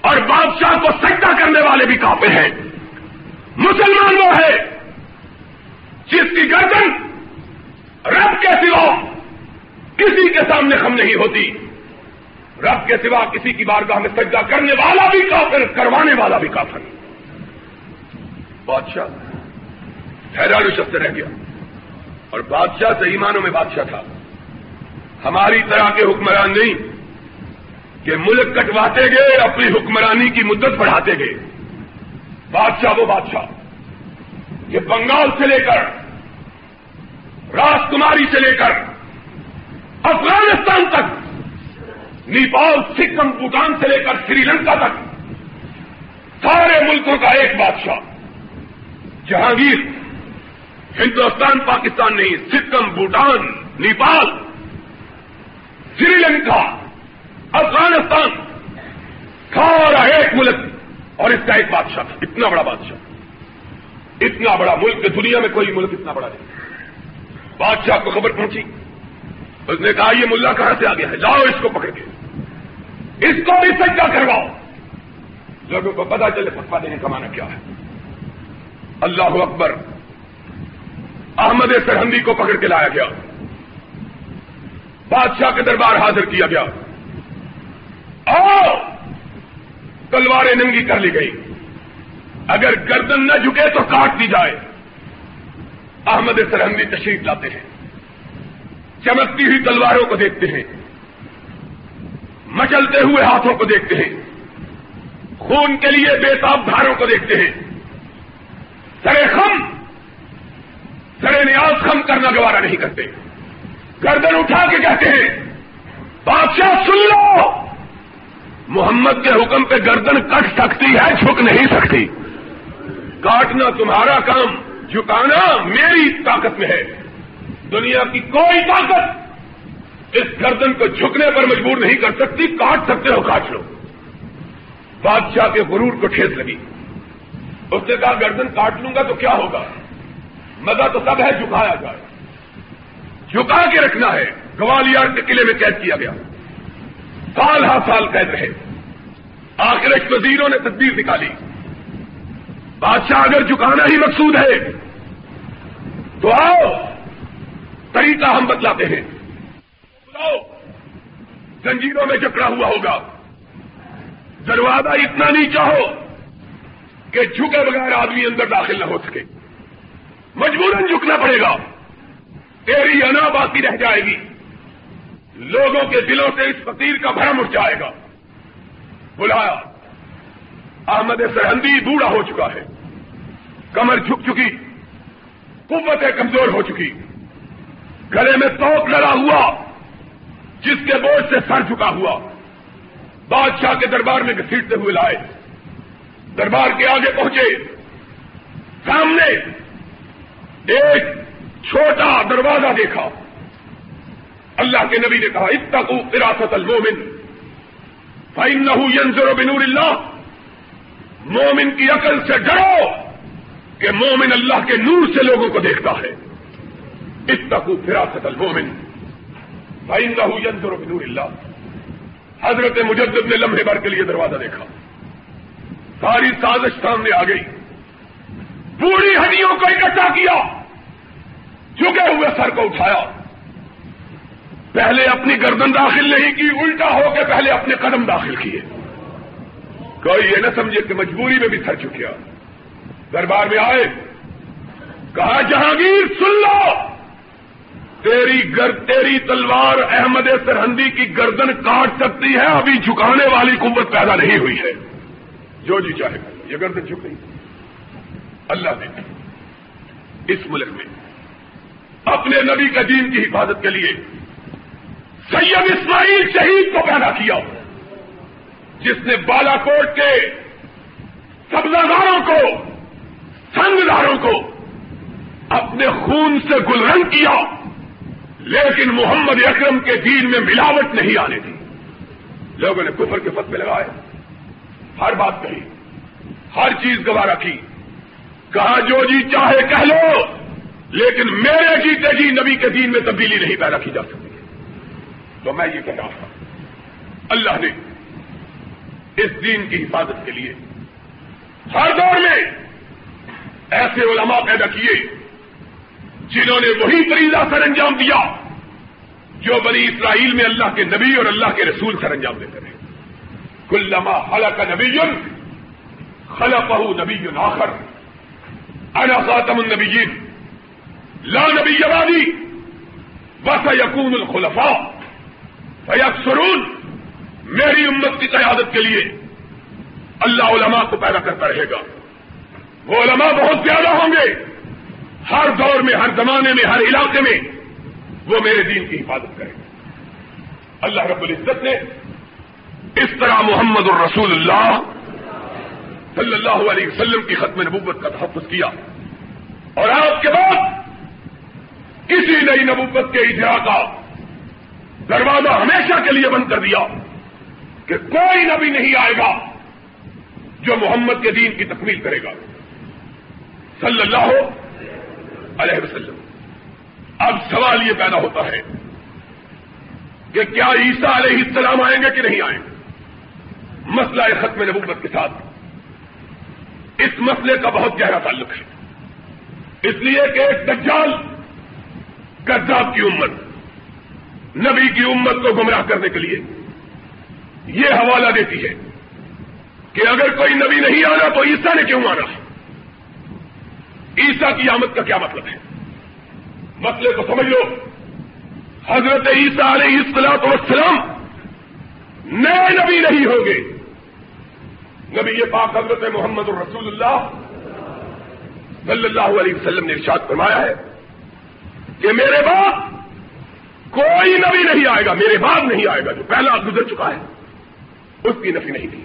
اور بادشاہ کو سجدہ کرنے والے بھی کافی ہیں۔ مسلمان وہ ہے جس کی گردن رب کے سوا کسی کے سامنے خم نہیں ہوتی۔ رب کے سوا کسی کی بارگاہ میں سجدہ کرنے والا بھی کافر، کروانے والا بھی کافر۔ بادشاہ حیران شخص رہ گیا۔ اور بادشاہ صحیح معنوں میں بادشاہ تھا۔ ہماری طرح کے حکمران نہیں کہ ملک کٹواتے گئے، اپنی حکمرانی کی مدت بڑھاتے گئے۔ بادشاہ وہ بادشاہ۔ یہ بنگال سے لے کر راج کماری سے لے کر افغانستان تک، نیپال، سکم، بھوٹان سے لے کر سری لنکا تک، سارے ملکوں کا ایک بادشاہ۔ جہانگیر، ہندوستان، پاکستان نہیں، سکم، بھوٹان، نیپال، سری لنکا، افغانستان، سارا ایک ملک۔ اور اس کا ایک بادشاہ، اتنا بڑا بادشاہ۔ اتنا بڑا ملک، دنیا میں کوئی ملک اتنا بڑا نہیں۔ بادشاہ کو خبر پہنچی۔ اس نے کہا، یہ ملا کہاں سے آ گیا ہے؟ جاؤ اس کو پکڑ کے۔ اس کو بھی سجا کرواؤ۔ لوگوں کو پتا چلے فتوا دینے کا کیا ہے۔ اللہ اکبر، احمد سرحندی کو پکڑ کے لایا گیا۔ بادشاہ کے دربار حاضر کیا گیا۔ اور تلواریں ننگی کر لی گئی اگر گردن نہ جھکے تو کاٹ دی جائے۔ احمد سرحندی تشریف لاتے ہیں۔ چمکتی ہوئی تلواروں کو دیکھتے ہیں۔ مچلتے ہوئے ہاتھوں کو دیکھتے ہیں۔ خون کے لیے بےتاب دھاروں کو دیکھتے ہیں۔ سرے خم، سرے نیاز خم کرنا گوارا نہیں کرتے۔ گردن اٹھا کے کہتے ہیں، بادشاہ سن لو۔ محمد کے حکم پہ گردن کٹ سکتی ہے، جھک نہیں سکتی۔ کاٹنا تمہارا کام، جھکانا میری طاقت میں ہے۔ دنیا کی کوئی طاقت اس گردن کو جھکنے پر مجبور نہیں کر سکتی، کاٹ سکتے ہو، کاٹ لو۔ بادشاہ کے غرور کو ٹھیس لگی۔ اس نے کہا، گردن کاٹ لوں گا تو کیا ہوگا؟ مزہ تو سب ہے، جھکایا جائے۔ جھکا کے رکھنا ہے۔ گوالیار کے قلعے میں قید کیا گیا۔ سال ہر سال قید رہے۔ آخر وزیروں نے تصدیق نکالی۔ بادشاہ اگر جھکانا ہی مقصود ہے، تو آؤ۔ طریقہ ہم بتلاتے ہیں۔ زنجیروں میں جکڑا ہوا ہوگا۔ دروازہ اتنا نہیں چاہو کہ جھکے بغیر آدمی اندر داخل نہ ہو سکے۔ مجبوراً جھکنا پڑے گا۔ تیری انا باقی رہ جائے گی۔ لوگوں کے دلوں سے اس فقیر کا بھرم اٹھ جائے گا۔ بلایا، احمد سرحندی بوڑھا ہو چکا ہے۔ کمر جھک چکی قوتیں کمزور ہو چکی۔ گلے میں توک لڑا ہوا، جس کے بوجھ سے سر چکا ہوا۔ بادشاہ کے دربار میں گھسیٹتے ہوئے لائے۔ دربار کے آگے پہنچے۔ سامنے ایک چھوٹا دروازہ دیکھا۔ اللہ کے نبی نے کہا اتقو فراست المومن فإنه ينظر بنور اللہ مومن کی عقل سے ڈرو کہ مومن اللہ کے نور سے لوگوں کو دیکھتا ہے۔ اتقو فراست المومن فإنه ينظر بنور اللہ حضرت مجدد نے لمحے بھر کے لیے دروازہ دیکھا. ساری سازش سامنے آ گئی. پوری ہڈیوں کو اکٹھا کیا. جھکے ہوئے سر کو اٹھایا. پہلے اپنی گردن داخل نہیں کی، الٹا ہو کے پہلے اپنے قدم داخل کیے. کوئی یہ نہ سمجھے کہ مجبوری میں بھی تھر چکیا دربار میں آئے، کہا، جہانگیر، سن لو! تیری گر، تیری تلوار احمد سرحندی کی گردن کاٹ سکتی ہے، ابھی جھکانے والی قوت پیدا نہیں ہوئی ہے۔ جو جی چاہے گا، یہ گردن جھک نہیں اللہ نے اس ملک میں اپنے نبی کا دین کی حفاظت کے لیے سید اسماعیل شہید کو پیدا کیا۔ جس نے بالا کوٹ کے سبزاداروں کو سنگداروں کو اپنے خون سے گلرنگ کیا۔ لیکن محمد اکرم کے دین میں ملاوٹ نہیں آنے دی۔ لوگوں نے کفر کے پت پہ لگائے۔ ہر بات کہی۔ ہر چیز گوارا کی۔ کہا، جو جی چاہے کہہ لو، لیکن میرے جیتے جی نبی کے دین میں تبدیلی نہیں پیدا کی جا سکتی۔ تو میں یہ کہہ رہا تھا۔ اللہ نے اس دین کی حفاظت کے لیے ہر دور میں ایسے علماء پیدا کیے جنہوں نے وہی فریضہ سر انجام دیا جو بنی اسرائیل میں اللہ کے نبی اور اللہ کے رسول سر انجام دیتے رہے۔ کل لما خلق نبی خلق نبی آخر۔ انا خاتم النبیین۔ لا نبی آبادی بس یقون الخلفاء۔ سرون میری امت کی قیادت کے لیے۔ اللہ علماء کو پیدا کرتا رہے گا۔ وہ علماء بہت زیادہ ہوں گے۔ ہر دور میں، ہر زمانے میں، ہر علاقے میں وہ میرے دین کی حفاظت کریں گے اللہ رب العزت نے اس طرح محمد الرسول اللہ صلی اللہ علیہ وسلم کی ختم نبوت کا تحفظ کیا۔ اور آج کے بعد کسی نئی نبوت کے اجرا کا دروازہ ہمیشہ کے لیے بند کر دیا کہ کوئی نبی نہیں آئے گا جو محمد کے دین کی تکمیل کرے گا۔ صلی اللہ علیہ وسلم۔ اب سوال یہ پیدا ہوتا ہے کہ کیا عیسیٰ علیہ السلام آئیں گے کہ نہیں آئیں گے؟ مسئلہ ختم نبوت کے ساتھ۔ اس مسئلے کا بہت گہرا تعلق ہے۔ اس لیے کہ ایک دجال گزاب کی امت، نبی کی امت کو گمراہ کرنے کے لیے یہ حوالہ دیتی ہے کہ اگر کوئی نبی نہیں آنا تو عیسیٰ نے کیوں آنا؟ ہے عیسیٰ کی آمد کا کیا مطلب ہے؟ مسئلے کو سمجھ لو۔ حضرت عیسیٰ علیہ السلاط والسلام نئے نبی نہیں ہوں گے۔ نبی یہ پاک حضرت محمد الرسول اللہ صلی اللہ علیہ وسلم نے ارشاد فرمایا ہے کہ میرے باپ کوئی نبی نہیں آئے گا، میرے بعد نہیں آئے گا، جو پہلا گزر چکا ہے، اس کی نفی نہیں دی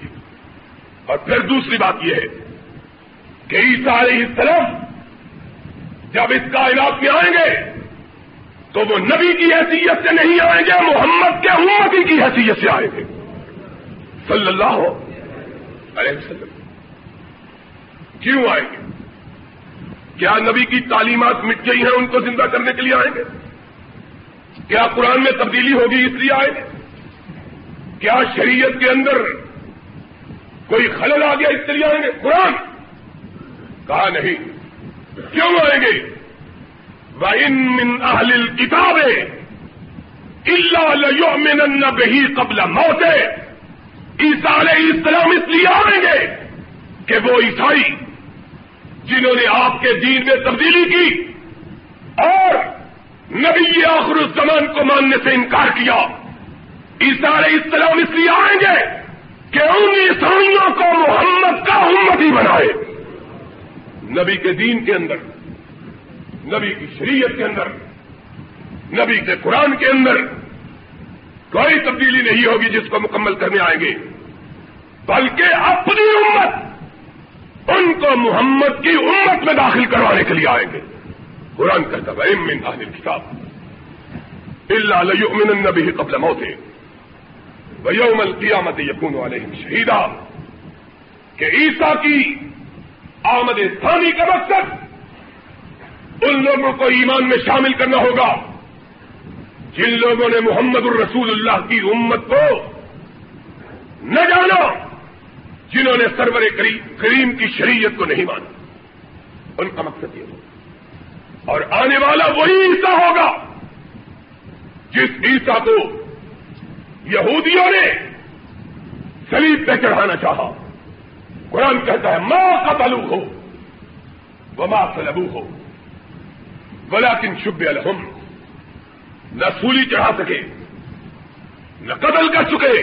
اور پھر دوسری بات یہ ہے کہ عیسیٰ علیہ السلام جب اس کائنات میں آئیں گے، تو وہ نبی کی حیثیت سے نہیں آئیں گے، محمد کے امتی کی حیثیت سے آئیں گے۔ صلی اللہ علیہ وسلم۔ کیوں آئیں گے؟ کیا نبی کی تعلیمات مٹ گئی ہیں ان کو زندہ کرنے کے لیے آئیں گے؟ کیا قرآن میں تبدیلی ہوگی اس لیے آئے کیا شریعت کے اندر کوئی خلل آ گیا اس لیے آئیں گے؟ قرآن۔ کہا نہیں۔ کیوں آئیں گے من اہل کتابیں اللہ من بہی قبل موت۔ علیہ السلام اس لیے آئیں گے کہ وہ عیسائی جنہوں نے آپ کے دین میں تبدیلی کی اور نبی آخر الزمان کو ماننے سے انکار کیا۔ عیسیٰ علیہ السلام اس لیے آئیں گے کہ ان عیسائیوں کو محمد کا امتی بنائے۔ نبی کے دین کے اندر، نبی کی شریعت کے اندر، نبی کے قرآن کے اندر کوئی تبدیلی نہیں ہوگی جس کو مکمل کرنے آئیں گے۔ بلکہ اپنی امت، ان کو محمد کی امت میں داخل کروانے کے لیے آئیں گے۔ قرآن کہتا ہے امن اہل کتاب اللہ امن النبی قبل موتے ویوم القیامت یقون والے شہیدا کہ عیسیٰ کی آمد ثانی کا مقصد ان لوگوں کو ایمان میں شامل کرنا ہوگا جن لوگوں نے محمد الرسول اللہ کی امت کو نہ جانا جنہوں نے سرور کریم کی شریعت کو نہیں مانا۔ ان کا مقصد یہ ہوگا۔ اور آنے والا وہی عیسیٰ ہوگا جس عیسیٰ کو یہودیوں نے سلیب پہ چڑھانا چاہا۔ قرآن کہتا ہے ماں کا تلو ہو وہ ماں سلبو ہو بلا کن شب الحم نہ سولی چڑھا سکے، نہ قتل کر چکے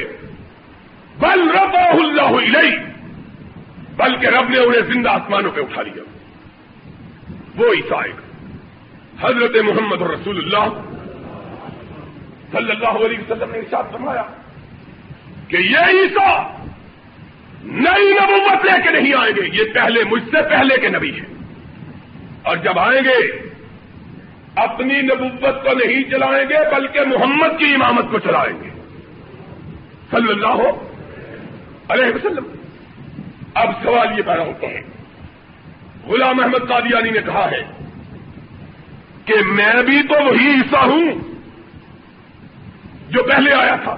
بل رب اللہ علیہ بلکہ رب نے انہیں زندہ آسمانوں پہ اٹھا لیا۔ وہ عیسا حضرت محمد رسول اللہ صلی اللہ علیہ وسلم نے ارشاد فرمایا کہ یہ عیسا نئی نبوت لے کے نہیں آئیں گے۔ یہ پہلے مجھ سے پہلے کے نبی ہیں۔ اور جب آئیں گے، اپنی نبوت کو نہیں چلائیں گے، بلکہ محمد کی امامت کو چلائیں گے۔ صلی اللہ علیہ وسلم۔ اب سوال یہ پیدا ہوتا ہے۔ غلام احمد قادیانی نے کہا ہے کہ میں بھی تو وہی حصہ ہوں جو پہلے آیا تھا۔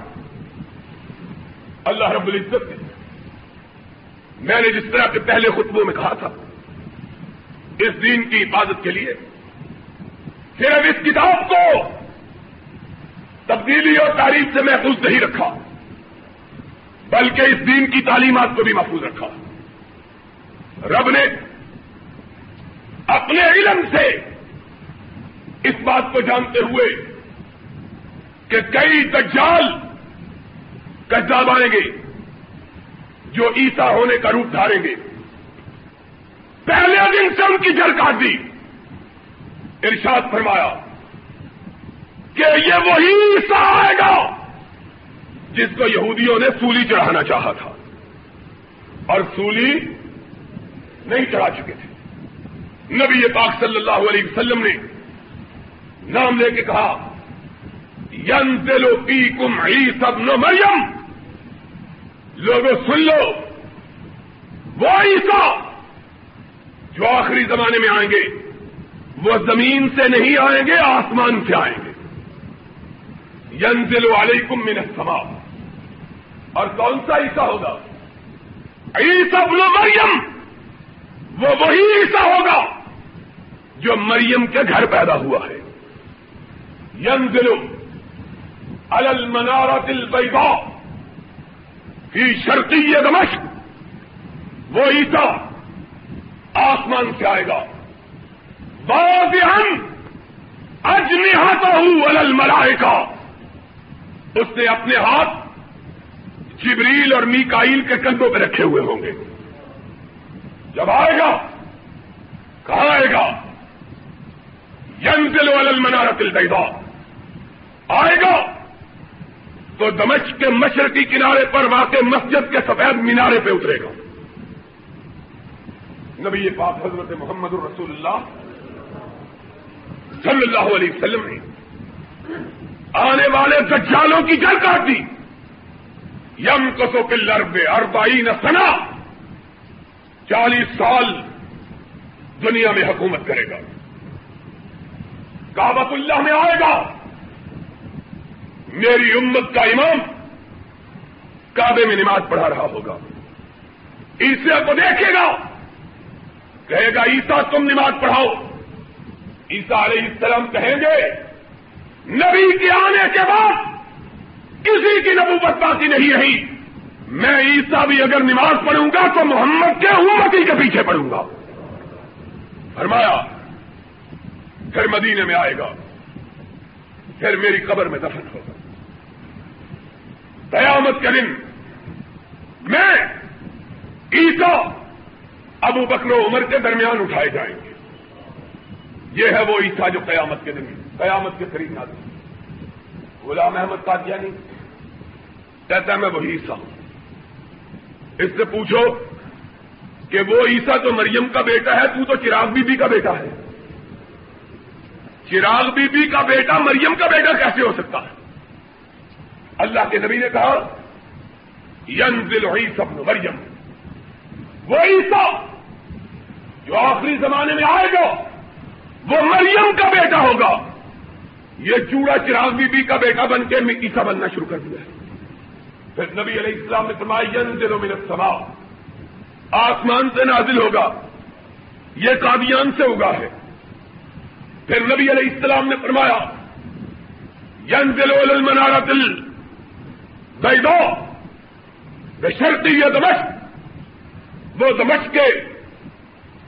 اللہ رب العزت نے میں نے جس طرح کے پہلے خطبوں میں کہا تھا، اس دین کی حفاظت کے لیے صرف اس کتاب کو تبدیلی اور تعریف سے محفوظ نہیں رکھا، بلکہ اس دین کی تعلیمات کو بھی محفوظ رکھا۔ رب نے اپنے علم سے اس بات کو جانتے ہوئے کہ کئی دجال کجاب آئیں گے جو عیسا ہونے کا روپ دھاریں گے۔ پہلے دن سے ان کی جڑ کاٹ دی۔ ارشاد فرمایا کہ یہ وہی عیسا آئے گا جس کو یہودیوں نے سولی چڑھانا چاہا تھا۔ اور سولی نہیں چڑھا چکے تھے۔ نبی پاک صلی اللہ علیہ وسلم نے نام لے کے کہا ین دلو پی کم عی سب مریم۔ لوگوں سن لو۔ وہ عیسا جو آخری زمانے میں آئیں گے، وہ زمین سے نہیں آئیں گے، آسمان سے آئیں گے۔ ینزل علیکم من السماء۔ اور کون سا عیسا ہوگا؟ عیسا بلو مریم۔ وہ وہی عیسا ہوگا جو مریم کے گھر پیدا ہوا ہے۔ ینزل علی المنارت البیضاء فی شرقی دمشق، وہ عیسا آسمان سے آئے گا۔ واضح اجنحتہ ولل ملائکہ اس نے اپنے ہاتھ جبریل اور میکائیل کے کندھوں پہ رکھے ہوئے ہوں گے۔ جب آئے گا، کہاں آئے گا؟ ینزل ولل منارت البیضاء۔ آئے گا تو دمشق کے مشرقی کنارے پر واقع مسجد کے سفید مینارے پہ اترے گا۔ نبی پاک حضرت محمد الرسول اللہ صلی اللہ علیہ وسلم نے آنے والے دجالوں کی جل کاٹ دی۔ یم کسو کے لرب اربائی سنا چالیس سال دنیا میں حکومت کرے گا۔ کابت اللہ میں آئے گا۔ میری امت کا امام کعبے میں نماز پڑھا رہا ہوگا۔ عیسیٰ کو دیکھے گا۔ کہے گا، عیسیٰ، تم نماز پڑھاؤ۔ عیسا علیہ السلام کہیں گے، نبی کے آنے کے بعد کسی کی نبوت باقی نہیں رہی۔ میں عیسا بھی اگر نماز پڑھوں گا تو محمد کے امتی کے پیچھے پڑھوں گا۔ فرمایا، پھر مدینے میں آئے گا۔ پھر میری قبر میں دفن ہوگا۔ قیامت کے دن میں عیسا ابو بکر و عمر کے درمیان اٹھائے جائیں گے۔ یہ ہے وہ عیسا جو قیامت کے دن، قیامت کے قریب نہ غلام احمد قادیانی، کہتا ہے میں وہی عیسا ہوں۔ اس سے پوچھو کہ وہ عیسا تو مریم کا بیٹا ہے، تو تو چراغ بی بی کا بیٹا ہے۔ چراغ بی بی کا بیٹا مریم کا بیٹا کیسے ہو سکتا ہے؟ اللہ کے نبی نے کہا ین دل ہوئی سب مریم. وہ عیسا جو آخری زمانے میں آئے گا، وہ مریم کا بیٹا ہوگا. یہ چوڑا چراغ بی بی کا بیٹا بن کے عیسا بننا شروع کر دیا پھر نبی علیہ السلام نے فرمایا ین دلوں میں سما آسمان سے نازل ہوگا. یہ قادیان سے اگا ہے. پھر نبی علیہ السلام نے فرمایا ین دل المنارا دل بیدو بشرتی یہ دمشق۔ وہ دمشق کے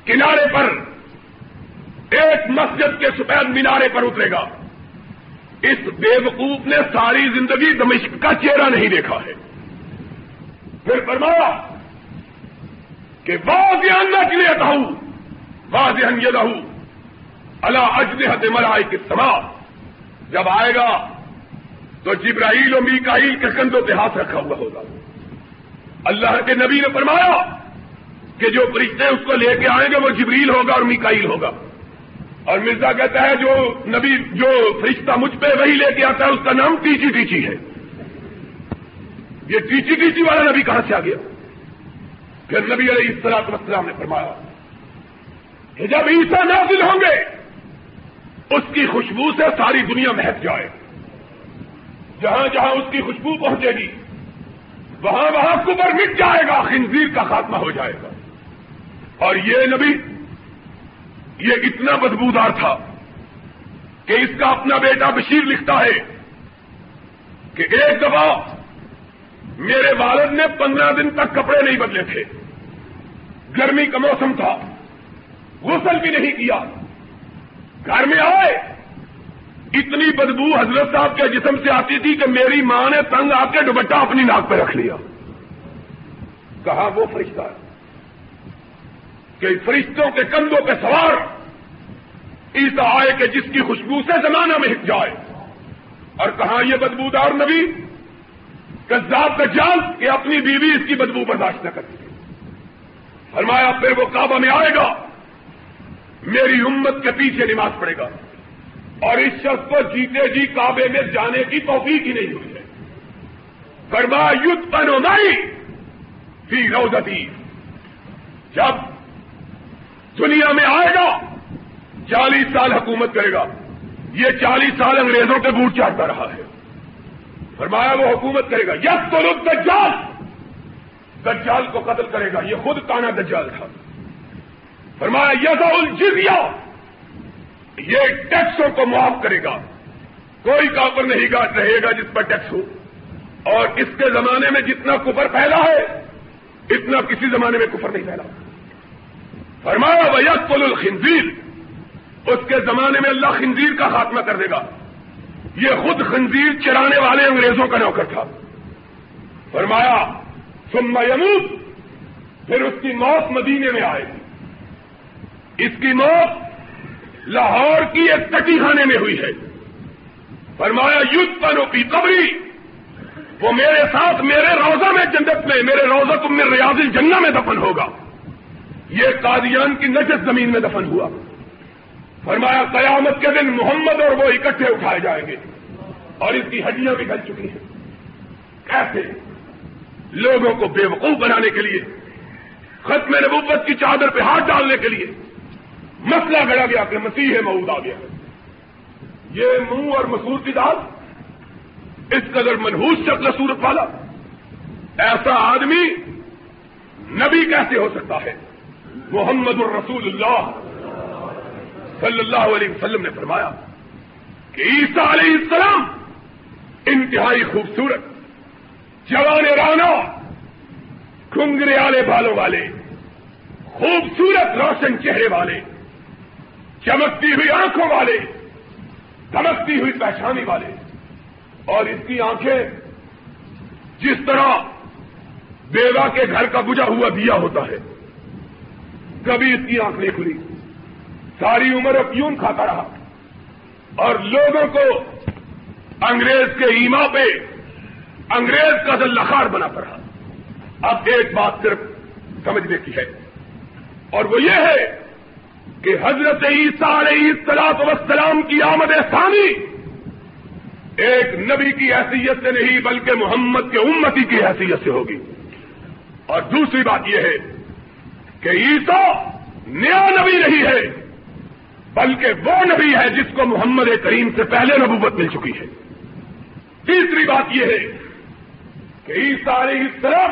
کنارے پر ایک مسجد کے سفید مینارے پر اترے گا۔ اس بے وقوف نے ساری زندگی دمشق کا چہرہ نہیں دیکھا ہے۔ پھر فرمایا کہ واضح نہ کے لیے کہوں واضح یہ رہوں اللہ اجنحت ملائک کے سما جب آئے گا تو جبرائیل و میکائیل کے کندھوں پہ ہاتھ رکھا ہوا ہوگا۔ اللہ کے نبی نے فرمایا کہ جو فرشتے اس کو لے کے آئیں گے وہ جبریل ہوگا اور میکائیل ہوگا۔ اور مرزا کہتا ہے جو نبی، جو فرشتہ مجھ پہ وہی لے کے آتا ہے، اس کا نام ٹیچی ٹیچی ہے۔ یہ ٹیچی ٹیچی والا نبی کہاں سے آ گیا؟ پھر نبی علیہ السلاط وسلام نے فرمایا کہ جب عیسا نازل ہوں گے، اس کی خوشبو سے ساری دنیا مہک جائے۔ جہاں جہاں اس کی خوشبو پہنچے گی، وہاں وہاں کبر مٹ جائے گا، خنزیر کا خاتمہ ہو جائے گا۔ اور یہ نبی، یہ اتنا بدبودار تھا کہ اس کا اپنا بیٹا بشیر لکھتا ہے کہ ایک دفعہ میرے والد نے پندرہ دن تک کپڑے نہیں بدلے تھے۔ گرمی کا موسم تھا، غسل بھی نہیں کیا۔ گھر میں آئے اتنی بدبو حضرت صاحب کے جسم سے آتی تھی کہ میری ماں نے تنگ آ کے دوپٹہ اپنی ناک پہ رکھ لیا۔ کہا وہ فرشتہ ہے کہ فرشتوں کے کندھوں پہ سوار عیسا آئے کہ جس کی خوشبو سے زمانہ میں جائے۔ اور کہاں یہ بدبودار نبی، کذاب کا جال کہ اپنی بیوی اس کی بدبو برداشت نہ کرتی۔ فرمایا پھر وہ کعبہ میں آئے گا، میری امت کے پیچھے نماز پڑے گا۔ اور اس شخص کو جیتے جی کعبے میں جانے کی توفیق ہی نہیں ہوئی ہے۔ کرما یوتھ پنوئی فی روزتی جب دنیا میں آئے گا، چالیس سال حکومت کرے گا۔ یہ چالیس سال انگریزوں کے بوٹ چاہتا رہا ہے۔ فرمایا وہ حکومت کرے گا۔ یس تو لوگ دجال۔ دجال کو قتل کرے گا۔ یہ خود کانا دجال تھا۔ فرمایا یزا الجزیہ۔ یہ ٹیکسوں کو معاف کرے گا۔ کوئی کافر نہیں گا رہے گا جس پر ٹیکس ہو۔ اور اس کے زمانے میں جتنا کفر پھیلا ہے، اتنا کسی زمانے میں کفر نہیں پھیلا۔ فرمایا ویت پل الخنزیر اس کے زمانے میں اللہ خنزیر کا خاتمہ کر دے گا۔ یہ خود خنزیر چرانے والے انگریزوں کا نوکر تھا۔ فرمایا، ثم یموت پھر اس کی موت مدینے میں آئے گی۔ اس کی موت لاہور کی ایک کٹی خانے میں ہوئی ہے۔ فرمایا یوتھ پنو کی قبری۔ وہ میرے ساتھ میرے روزہ میں جنت میں، میرے روزہ تم میں ریاض جنگا میں دفن ہوگا۔ یہ قادیان کی نجت زمین میں دفن ہوا۔ فرمایا، قیامت کے دن محمد اور وہ اکٹھے اٹھائے جائیں گے۔ اور اس کی ہڈیاں بھی گل چکی ہیں۔ کیسے؟ لوگوں کو بے وقوف بنانے کے لیے، ختم نبوت کی چادر پہ ہاتھ ڈالنے کے لیے۔ مسئلہ گڑا گیا کہ مسیح مود آ گیا۔ یہ منہ اور مسور کی دال اس قدر منہوس شکل صورت والا ایسا آدمی نبی کیسے ہو سکتا ہے؟ محمد الرسول اللہ صلی اللہ علیہ وسلم نے فرمایا کہ عیسیٰ علیہ السلام انتہائی خوبصورت، جوان رانا کنگرے والے بالوں والے، خوبصورت روشن چہرے والے چمکتی ہوئی آنکھوں والے دمکتی ہوئی پہچانی والے۔ اور اس کی آنکھیں جس طرح بیوہ کے گھر کا بجا ہوا دیا ہوتا ہے، کبھی اس کی آنکھ نہیں کھلی۔ ساری عمر افیون کھاتا رہا؟ اور لوگوں کو انگریز کے ایما پہ انگریز کا دلخار بنا پڑا۔ اب ایک بات صرف سمجھنے کی ہے، اور وہ یہ ہے کہ حضرت عیسیٰ علیہ السلاط وسلام کی آمد ثانی ایک نبی کی حیثیت سے نہیں بلکہ محمد کے امتی کی حیثیت سے ہوگی۔ اور دوسری بات یہ ہے کہ عیسیٰ نیا نبی نہیں ہے، بلکہ وہ نبی ہے جس کو محمد کریم سے پہلے نبوت مل چکی ہے۔ تیسری بات یہ ہے کہ عیسیٰ علیہ السلام،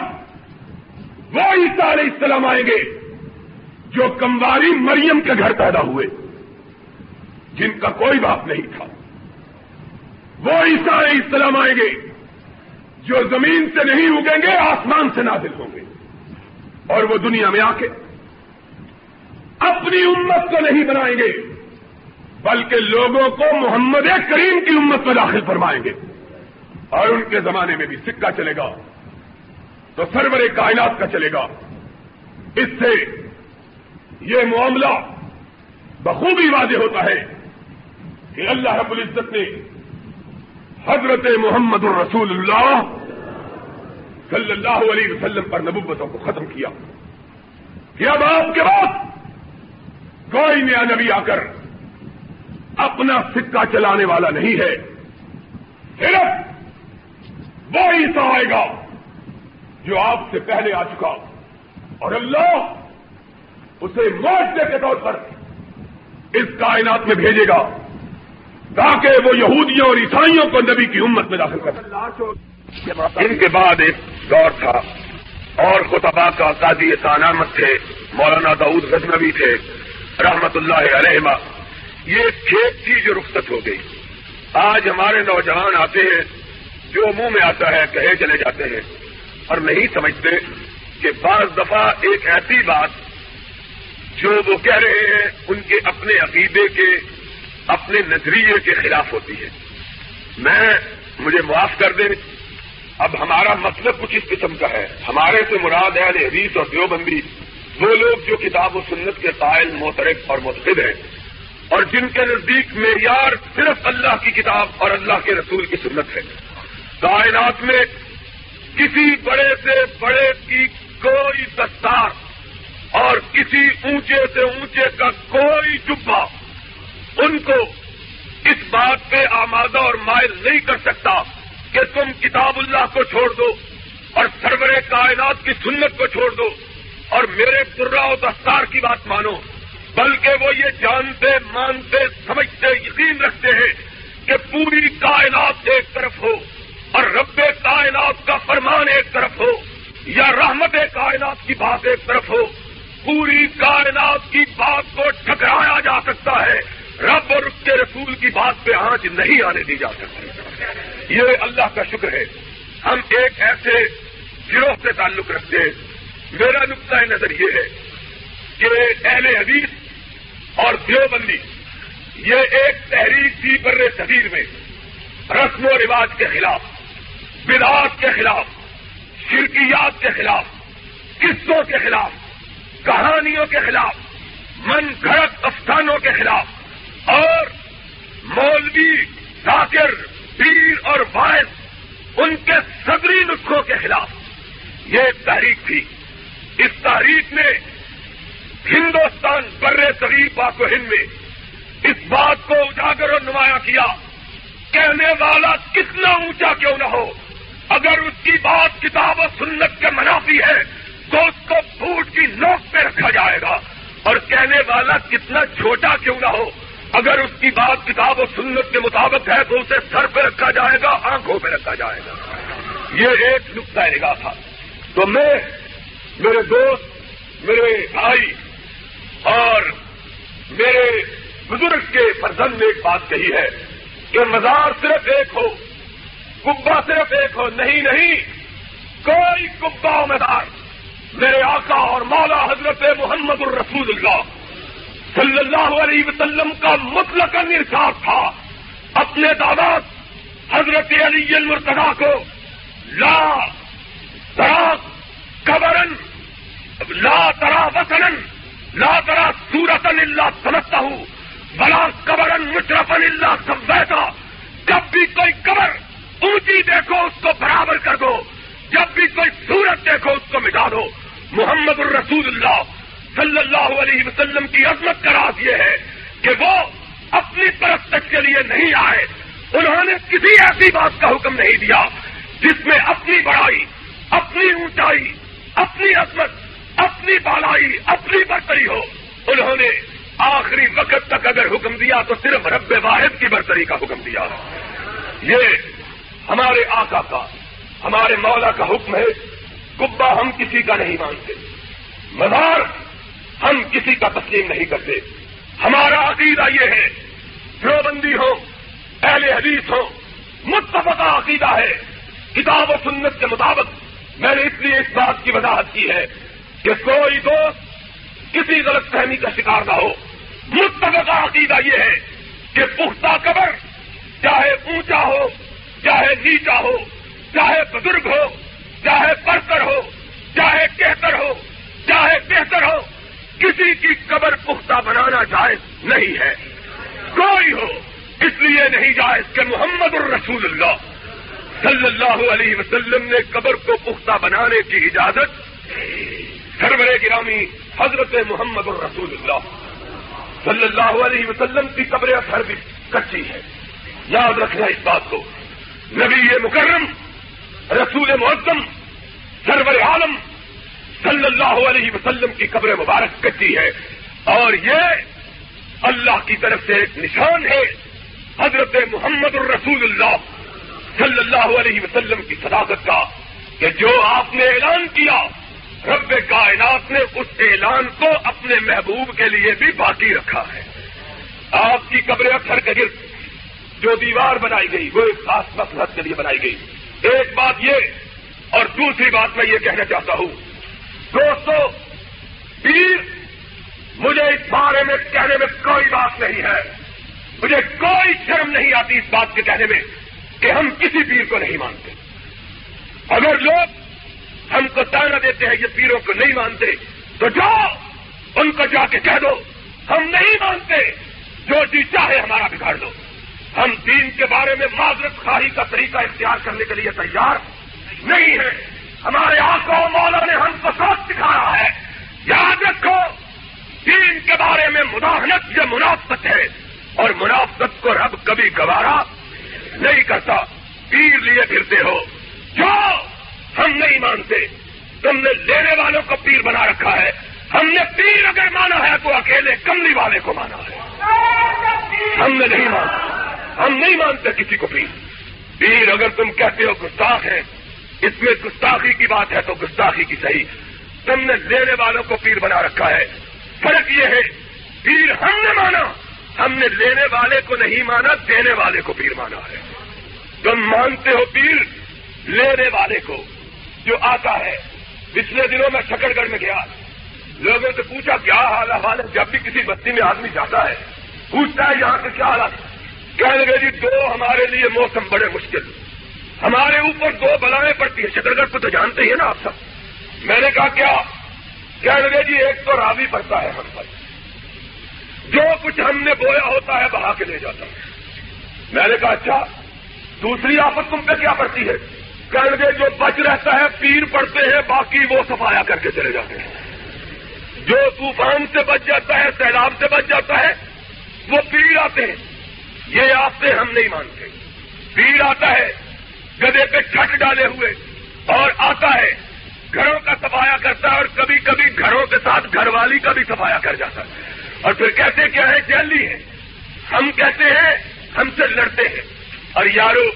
وہ عیسیٰ علیہ السلام آئیں گے۔ جو کمواری مریم کے گھر پیدا ہوئے، جن کا کوئی باپ نہیں تھا۔ وہ عیسیٰ علیہ السلام آئیں گے، جو زمین سے نہیں اگیں گے، آسمان سے نازل ہوں گے۔ اور وہ دنیا میں آ کے اپنی امت کو نہیں بنائیں گے، بلکہ لوگوں کو محمد کریم کی امت میں داخل فرمائیں گے۔ اور ان کے زمانے میں بھی سکہ چلے گا، تو سرور کائنات کا چلے گا۔ اس سے یہ معاملہ بخوبی واضح ہوتا ہے کہ اللہ رب العزت نے حضرت محمد الرسول اللہ صلی اللہ علیہ وسلم پر نبوتوں کو ختم کیا کہ اب آپ کے بعد کوئی نیا نبی آ کر اپنا سکہ چلانے والا نہیں ہے۔ صرف وہ عیسا آئے گا جو آپ سے پہلے آ چکا۔ اور اللہ اسے معاشرے کے طور پر اس کائنات میں بھیجے گا تاکہ وہ یہودیوں اور عیسائیوں کو نبی کی امت میں داخل کر ان کے بعد ایک دور تھا اور خطبہ کا قاضی سانامت تھے، مولانا داود غزنوی تھے، رحمت اللہ علیہ یہ کھیت تھی جو رخصت ہو گئی۔ آج ہمارے نوجوان آتے ہیں جو منہ میں آتا ہے، کہے چلے جاتے ہیں۔ اور نہیں سمجھتے کہ بعض دفعہ ایک ایسی بات جو وہ کہہ رہے ہیں ان کے اپنے عقیدے کے، اپنے نظریے کے خلاف ہوتی ہے۔ میں، مجھے معاف کر دیں۔ اب ہمارا مطلب کچھ اس قسم کا ہے۔ ہمارے سے مراد ہے حدیث اور دیوبندی، وہ لوگ جو کتاب و سنت کے قائل محترف اور متحد ہیں۔ اور جن کے نزدیک معیار صرف اللہ کی کتاب اور اللہ کے رسول کی سنت ہے۔ کائنات میں کسی بڑے سے بڑے کی کوئی دستار اور کسی اونچے سے اونچے کا کوئی جبا ان کو اس بات پہ آمادہ اور مائل نہیں کر سکتا کہ تم کتاب اللہ کو چھوڑ دو اور سرور کائنات کی سنت کو چھوڑ دو اور میرے برا و دستار کی بات مانو۔ بلکہ وہ یہ جانتے، مانتے، سمجھتے، یقین رکھتے ہیں کہ پوری کائنات ایک طرف ہو اور رب کائنات کا فرمان ایک طرف ہو یا رحمت کائنات کی بات ایک طرف ہو۔ پوری کائنات کی بات کو ٹکرایا جا سکتا ہے۔ رب اور اس کے رسول کی بات پہ آنچ نہیں آنے دی جا سکتی۔ یہ اللہ کا شکر ہے۔ ہم ایک ایسے گروہ سے تعلق رکھتے ہیں۔ میرا نقطۂ نظر یہ ہے کہ اہل حدیث اور دیوبندی، یہ ایک تحریک تھی بر صغیر میں رسم و رواج کے خلاف، بدعات کے خلاف، شرکیات کے خلاف، قصوں کے خلاف، کہانیوں کے خلاف، من گھڑت افسانوں کے خلاف اور مولوی ذاکر پیر اور باعث ان کے صدری نسخوں کے خلاف۔ یہ تحریک تھی۔ اس تحریک نے ہندوستان بر صغیر پاک و ہند میں اس بات کو اجاگر اور نمایاں کیا۔ کہنے والا کتنا اونچا کیوں نہ ہو؟ اگر اس کی بات کتاب و سنت کے منافی ہے، تو اس کو بوٹ کی نوک پہ رکھا جائے گا۔ اور کہنے والا کتنا چھوٹا کیوں نہ ہو؟ اگر اس کی بات کتاب و سنت کے مطابق ہے تو اسے سر پہ رکھا جائے گا، آنکھوں پہ رکھا جائے گا۔ یہ ایک نقطۂ نگاہ تھا۔ تو میں، میرے دوست، میرے بھائی اور میرے بزرگ کے فرزند نے ایک بات کہی ہے کہ مزار صرف ایک ہو، کبا صرف ایک ہو، نہیں نہیں، کوئی کبا مدار میرے آقا اور مولا حضرت محمد الرسول اللہ۔ صلی اللہ علیہ وسلم کا مطلق ارشاد تھا۔ اپنے دادات حضرت علی المرتدا کو، لا ترا قبرن لا ترا وطن لا ترا سورت اللہ سمجھتا ہوں بلا قبر مشرفن اللہ سمجھتا جب بھی کوئی قبر اونچی دیکھو، اس کو برابر کر دو۔ جب بھی کوئی صورت دیکھو، اس کو مٹا دو۔ محمد الرسول اللہ۔ صلی اللہ علیہ وسلم کی عظمت کا راز یہ ہے کہ وہ اپنی پرستش کے لیے نہیں آئے۔ انہوں نے کسی ایسی بات کا حکم نہیں دیا جس میں اپنی بڑائی، اپنی اونچائی، اپنی عظمت، اپنی بالائی، اپنی برتری ہو۔ انہوں نے آخری وقت تک اگر حکم دیا تو صرف رب واحد کی برتری کا حکم دیا۔ یہ ہمارے آقا کا، ہمارے مولا کا حکم ہے۔ کبا ہم کسی کا نہیں مانتے۔ مزار ہم کسی کا تسلیم نہیں کرتے۔ ہمارا عقیدہ یہ ہے بندی ہو، اہل حدیث ہو متفقہ عقیدہ ہے۔ کتاب و سنت کے مطابق میں نے اس لیے اس بات کی وضاحت کی ہے کہ کوئی دوست کسی غلط فہمی کا شکار نہ ہو۔ متفقہ عقیدہ یہ ہے کہ پختہ قبر، چاہے اونچا ہو، چاہے نیچا ہو، چاہے بزرگ ہو، چاہے برتر ہو، چاہے کہتر ہو، چاہے بہتر ہو کسی کی قبر پختہ بنانا جائز نہیں ہے۔ کوئی ہو، اس لیے نہیں جائز کہ محمد الرسول اللہ صلی اللہ علیہ وسلم نے قبر کو پختہ بنانے کی اجازت سرور گرامی حضرت محمد الرسول اللہ صلی اللہ علیہ وسلم کی قبر اثر بھی کچی ہے۔ یاد رکھنا اس بات کو۔ نبی مکرم، رسول معظم، سرور عالم صلی اللہ علیہ وسلم کی قبر مبارک کچی ہے۔ اور یہ اللہ کی طرف سے ایک نشان ہے۔ حضرت محمد الرسول اللہ صلی اللہ علیہ وسلم کی صداقت کا کہ جو آپ نے اعلان کیا، رب کائنات نے اس اعلان کو اپنے محبوب کے لیے بھی باقی رکھا ہے۔ آپ کی قبر اکثر کے گرد جو دیوار بنائی گئی، وہ ایک خاص مسلط کے لیے بنائی گئی۔ ایک بات یہ اور دوسری بات میں یہ کہنا چاہتا ہوں دوستو، پیر، مجھے اس بارے میں کہنے میں کوئی بات نہیں ہے۔ مجھے کوئی شرم نہیں آتی اس بات کے کہنے میں کہ ہم کسی پیر کو نہیں مانتے۔ اگر لوگ ہم کو تانا دیتے ہیں یہ پیروں کو نہیں مانتے، تو جاؤ، ان کو جا کے کہہ دو، ہم نہیں مانتے۔ جو جی چاہے ہمارا بگاڑ دو۔ ہم دین کے بارے میں معذرت خواہی کا طریقہ اختیار کرنے کے لیے تیار نہیں ہے ہمارے آنکھوں مولا نے ہم کو سوچ دکھایا ہے۔ یاد رکھو، دین کے بارے میں مداحنت یہ منافقت ہے، اور منافقت کو رب کبھی گوارا نہیں کرتا۔ پیر لیے پھرتے ہو۔ جو ہم نہیں مانتے، تم نے لینے والوں کو پیر بنا رکھا ہے۔ ہم نے پیر اگر مانا ہے تو اکیلے کملی والے کو مانا ہے۔ ہم نے نہیں مانا۔ ہم نہیں مانتے کسی کو پیر۔ پیر اگر تم کہتے ہو گستاخ ہے اس میں گستاخی کی بات ہے تو گستاخی کی صحیح۔ تم نے لینے والوں کو پیر بنا رکھا ہے۔ فرق یہ ہے، پیر ہم نے مانا۔ ہم نے لینے والے کو نہیں مانا، دینے والے کو پیر مانا ہے۔ تم مانتے ہو پیر لینے والے کو، جو آتا ہے۔ پچھلے دنوں میں شکر گڑھ میں گیا۔ لوگوں سے پوچھا، کیا حال حال ہے جب بھی کسی بستی میں آدمی جاتا ہے، پوچھتا ہے یہاں سے کیا حالات کہنے لگے جی دو ہمارے لیے موسم بڑے مشکل۔ ہمارے اوپر دو بلائیں پڑتی ہیں۔ چتر گڑھ کو تو جانتے ہی نا آپ سب۔ میں نے کہا، کیا؟ کہنے لگے جی ایک تو راوی پڑتا ہے ہم پر۔ جو کچھ ہم نے بویا ہوتا ہے، بہا کے لے جاتا ہے۔ میں نے کہا اچھا دوسری آفت تم پہ کیا پڑتی ہے؟ کہنے لگے، جو بچ رہتا ہے، پیر پڑتے ہیں، باقی وہ سفایا کر کے چلے جاتے ہیں۔ جو طوفان سے بچ جاتا ہے، سیلاب سے بچ جاتا ہے، وہ پیر آتے ہیں۔ یہ آپ سے ہم نہیں مانتے۔ پیر آتا ہے گدے پہ چھٹ ڈالے ہوئے اور آتا ہے، گھروں کا سفایا کرتا ہے اور کبھی کبھی گھروں کے ساتھ گھر والی کا بھی سفایا کر جاتا ہے۔ اور پھر کہتے کیا ہے، جیلی ہے۔ ہم کہتے ہیں، ہم سے لڑتے ہیں۔ اور یارو،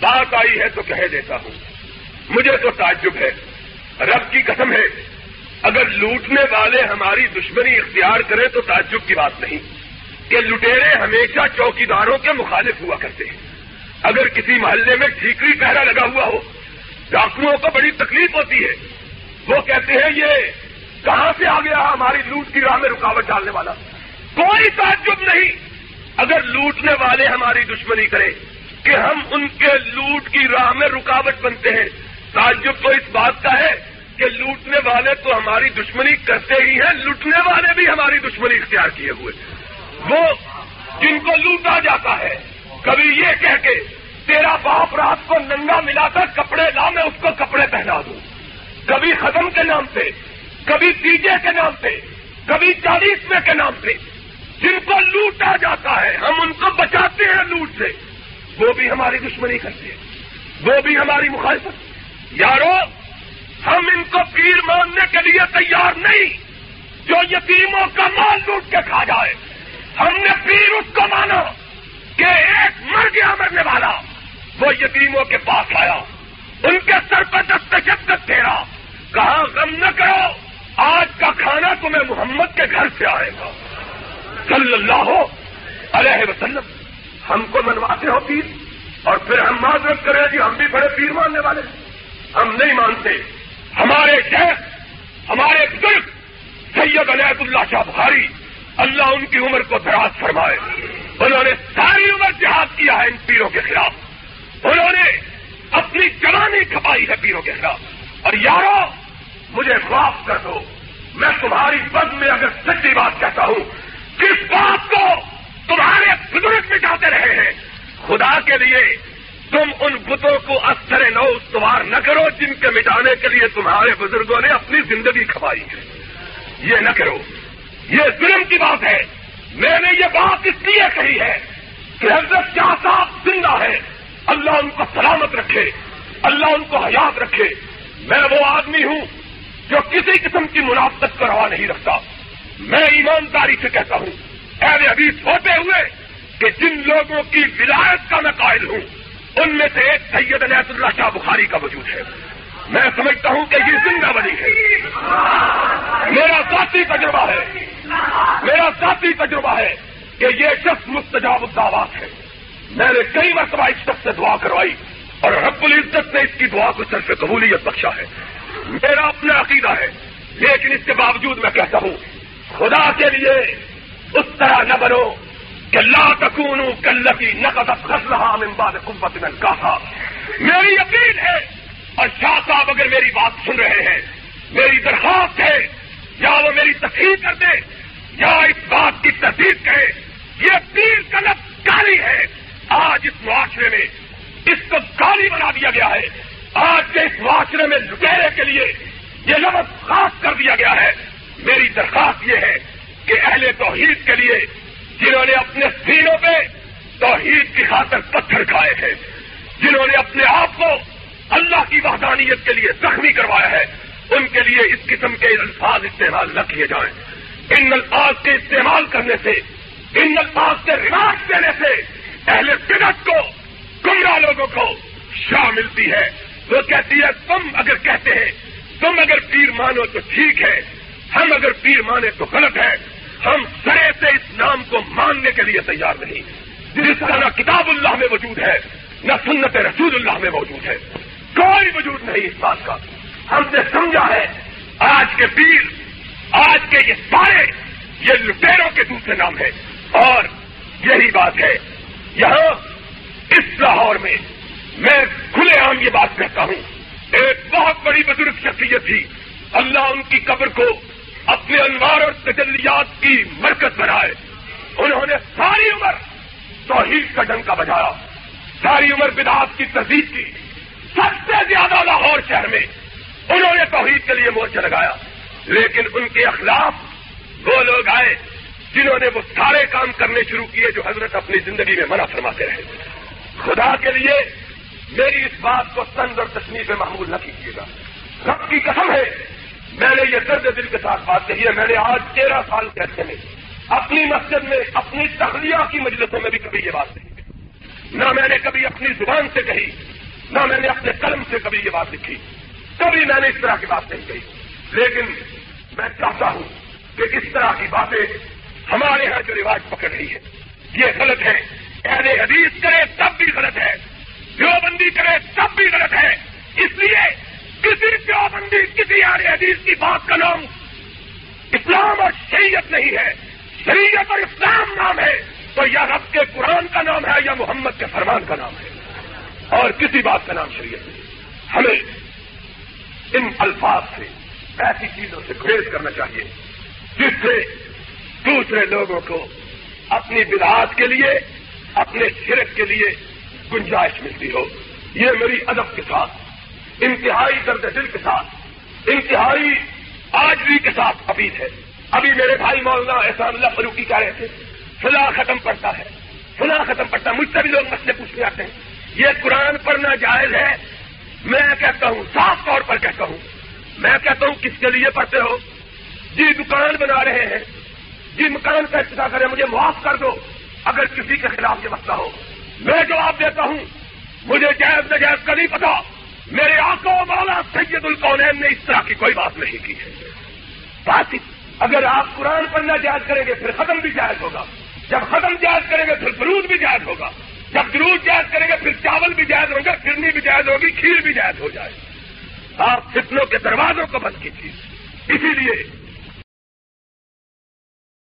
بات آئی ہے تو کہہ دیتا ہوں۔ مجھے تو تعجب ہے۔ رب کی قسم ہے، اگر لوٹنے والے ہماری دشمنی اختیار کریں تو تعجب کی بات نہیں۔ کہ لٹیرے ہمیشہ چوکیداروں کے مخالف ہوا کرتے ہیں۔ اگر کسی محلے میں ٹھیکری پہرا لگا ہوا ہو ڈاکوؤں کو بڑی تکلیف ہوتی ہے۔ وہ کہتے ہیں، یہ کہاں سے آ گیا ہماری لوٹ کی راہ میں رکاوٹ ڈالنے والا؟ کوئی تعجب نہیں۔ اگر لوٹنے والے ہماری دشمنی کرے کہ ہم ان کے لوٹ کی راہ میں رکاوٹ بنتے ہیں، تعجب تو اس بات کا ہے کہ لوٹنے والے تو ہماری دشمنی کرتے ہی ہیں لوٹنے والے بھی ہماری دشمنی اختیار کیے ہوئے۔ وہ جن کو لوٹا جاتا ہے کبھی یہ کہہ کے تیرا باپ رات کو ننگا ملا کر کپڑے لا، میں اس کو کپڑے پہنا دوں۔ کبھی ختم کے نام پہ، کبھی تیجے کے نام پہ، کبھی چالیسویں کے نام پہ۔ جن کو لوٹا جاتا ہے، ہم ان کو بچاتے ہیں لوٹ سے۔ وہ بھی ہماری دشمنی کرتے ہیں۔ وہ بھی ہماری مخالفت۔ یارو، ہم ان کو پیر ماننے کے لیے تیار نہیں۔ جو یتیموں کا مال لوٹ کے کھا جائے، ہم نے پیر اس کو مانا۔ کہ ایک مر گیا مرنے والا، وہ یتیموں کے پاس آیا، ان کے سر پر دست شدت تیرا کہا، غم نہ کرو، آج کا کھانا تمہیں محمد کے گھر سے آئے گا۔ صلی اللہ ہو علیہ وسلم، ہم کو منواتے ہو پیر، اور پھر ہم معذرت کریں جی ہم بھی بڑے پیر ماننے والے ہم نہیں مانتے۔ ہمارے شیخ، ہمارے بزرگ، سید علیہ اللہ شاہ بخاری، اللہ ان کی عمر کو دراز فرمائے۔ انہوں نے ساری عمر جہاد کیا ہے ان پیروں کے خلاف۔ انہوں نے اپنی جوانی کھپائی ہے پیروں کے خلاف۔ اور یارو، مجھے معاف کر دو۔ میں تمہاری بد میں اگر سچی بات کہتا ہوں، کس بات کو تمہارے بزرگ مٹاتے رہے ہیں؟ خدا کے لیے تم ان بتوں کو اثر نو استوار نہ کرو جن کے مٹانے کے لیے تمہارے بزرگوں نے اپنی زندگی کھپائی ہے۔ یہ نہ کرو۔ یہ ظلم کی بات ہے۔ میں نے یہ بات اس لیے کہی ہے کہ حضرت کیا صاحب زندہ ہے اللہ ان کو سلامت رکھے، اللہ ان کو حیات رکھے۔ میں وہ آدمی ہوں جو کسی قسم کی منافقت کا روا نہیں رکھتا۔ میں ایمانداری سے کہتا ہوں، اہل حدیث ہوتے ہوئے کہ جن لوگوں کی ولایت کا میں قائل ہوں، ان میں سے ایک سید نیت اللہ شاہ بخاری کا وجود ہے۔ میں سمجھتا ہوں کہ یہ زندہ بنی ہے۔ میرا ذاتی تجربہ ہے۔ میرا ذاتی تجربہ ہے کہ یہ شخص مستجاب الدعوات ہے۔ میں نے کئی مرتبہ اس شخص سے دعا کروائی اور رب العزت نے اس کی دعا کو صرف قبولیت بخشا ہے۔ میرا اپنا عقیدہ ہے، لیکن اس کے باوجود میں کہتا ہوں، خدا کے لیے اس طرح نہ بنو کہ لا تکون کلتی نقد فصلہ امباد قوت میں کہا میری اپیل ہے اور شاہ صاحب اگر میری بات سن رہے ہیں، میری درخواست ہے، یا وہ میری تقریر کر دے، یا اس بات کی تصدیق کرے یہ پیر کا لفظ کالی ہے آج اس معاشرے میں اس کو گالی بنا دیا گیا ہے۔ آج کے اس معاشرے میں لٹیرے کے لیے یہ لفظ خاص کر دیا گیا ہے۔ میری درخواست یہ ہے کہ اہل توحید کے لیے جنہوں نے اپنے سینوں پہ توحید کی خاطر پتھر کھائے ہیں، جنہوں نے اپنے آپ کو اللہ کی وحدانیت کے لیے زخمی کروایا ہے، ان کے لیے اس قسم کے الفاظ استعمال نہ کیے جائیں۔ ان الفاظ کے استعمال کرنے سے، ان الفاظ کے رواج دینے سے اہل بدت کو، گمراہ لوگوں کو شاہ ملتی ہے۔ وہ کہتی ہے، تم اگر کہتے ہیں، تم اگر پیر مانو تو ٹھیک ہے، ہم اگر پیر مانے تو غلط ہے۔ ہم سرے سے اس نام کو ماننے کے لیے تیار نہیں۔ جس کا نہ کتاب اللہ میں موجود ہے، نہ سنت رسول اللہ میں موجود ہے۔ کوئی وجود نہیں اس بات کا۔ ہم نے سمجھا ہے، آج کے پیر، آج کے یہ سارے، یہ لٹیروں کے دوسرے نام ہے اور یہی بات ہے، یہاں اس لاہور میں میں کھلے عام یہ بات کہتا ہوں۔ ایک بہت بڑی بزرگ شخصیت تھی۔ اللہ ان کی قبر کو اپنے انوار اور تجلیات کی مرکز بنائے۔ انہوں نے ساری عمر توحید کا ڈنکا بجایا۔ ساری عمر بدعات کی تصدیق کی۔ سب سے زیادہ لاہور شہر میں انہوں نے توحید کے لیے مورچہ لگایا۔ لیکن ان کے اخلاف وہ لوگ آئے جنہوں نے وہ سارے کام کرنے شروع کیے جو حضرت اپنی زندگی میں منع فرماتے رہے۔ خدا کے لیے میری اس بات کو تنز اور تصنیف معمول نہ کیجیے گا۔ رب کی قسم ہے، میں نے یہ درد دل کے ساتھ بات کہی ہے۔ میں نے آج تیرہ سال کے عرصے میں اپنی مسجد میں، اپنی تخلیہ کی مجلسوں میں بھی کبھی یہ بات کہی۔ نہ میں نے کبھی اپنی زبان سے کہی نہ میں نے اپنے قلم سے کبھی یہ بات لکھی، کبھی میں نے اس طرح کی بات نہیں کہی۔ لیکن میں چاہتا ہوں کہ اس طرح کی باتیں ہمارے یہاں جو رواج پکڑ رہی ہے یہ غلط ہے اہل حدیث کرے تب بھی غلط ہے۔ دیوبندی کرے تب بھی غلط ہے۔ اس لیے کسی دیوبندی، کسی اہل حدیث کی بات کا نام اسلام اور شریعت نہیں ہے۔ شریعت اور اسلام نام ہے۔ تو یا رب کے قرآن کا نام ہے یا محمد کے فرمان کا نام ہے۔ اور کسی بات کا نام شریعت نہیں. ہمیں ان الفاظ سے، ایسی چیزوں سے گریز کرنا چاہیے جس سے دوسرے لوگوں کو اپنی بدعات کے لیے، اپنے شرک کے لیے گنجائش ملتی ہو. یہ میری ادب کے ساتھ، انتہائی درد دل کے ساتھ، انتہائی آجری کے ساتھ اپیل ہے. ابھی میرے بھائی مولانا احسان اللہ فروخی کہہ رہے تھے، فلاں ختم پڑتا ہے، فلاں ختم پڑتا ہے، مجھ سے بھی لوگ مسئلے پوچھنے آتے ہیں. یہ قرآن پڑھنا جائز ہے۔ میں کہتا ہوں، صاف طور پر کہتا ہوں۔ میں کہتا ہوں، کس کے لیے پڑھتے ہو؟ جی دکان بنا رہے ہیں۔ جی مکان کا ابتدا کریں، مجھے معاف کر دو۔ اگر کسی کے خلاف یہ مسئلہ ہو، میں جواب دیتا ہوں۔ مجھے جائز نجائز کا نہیں پتا۔ میرے آنکھوں والا سید القونین نے اس طرح کی کوئی بات نہیں کی ہے۔ بات اگر آپ قرآن پڑھنا جائز کریں گے، پھر ختم بھی جائز ہوگا۔ جب ختم جائز کریں گے، پھر درود بھی جائز ہوگا۔ جب درود جائز کریں گے، پھر چاول بھی جائز ہوگا گرنی بھی جائز ہوگی، کھیر بھی جائز ہو جائے آپ فتنوں کے دروازوں کو بند کیجیے اسی لیے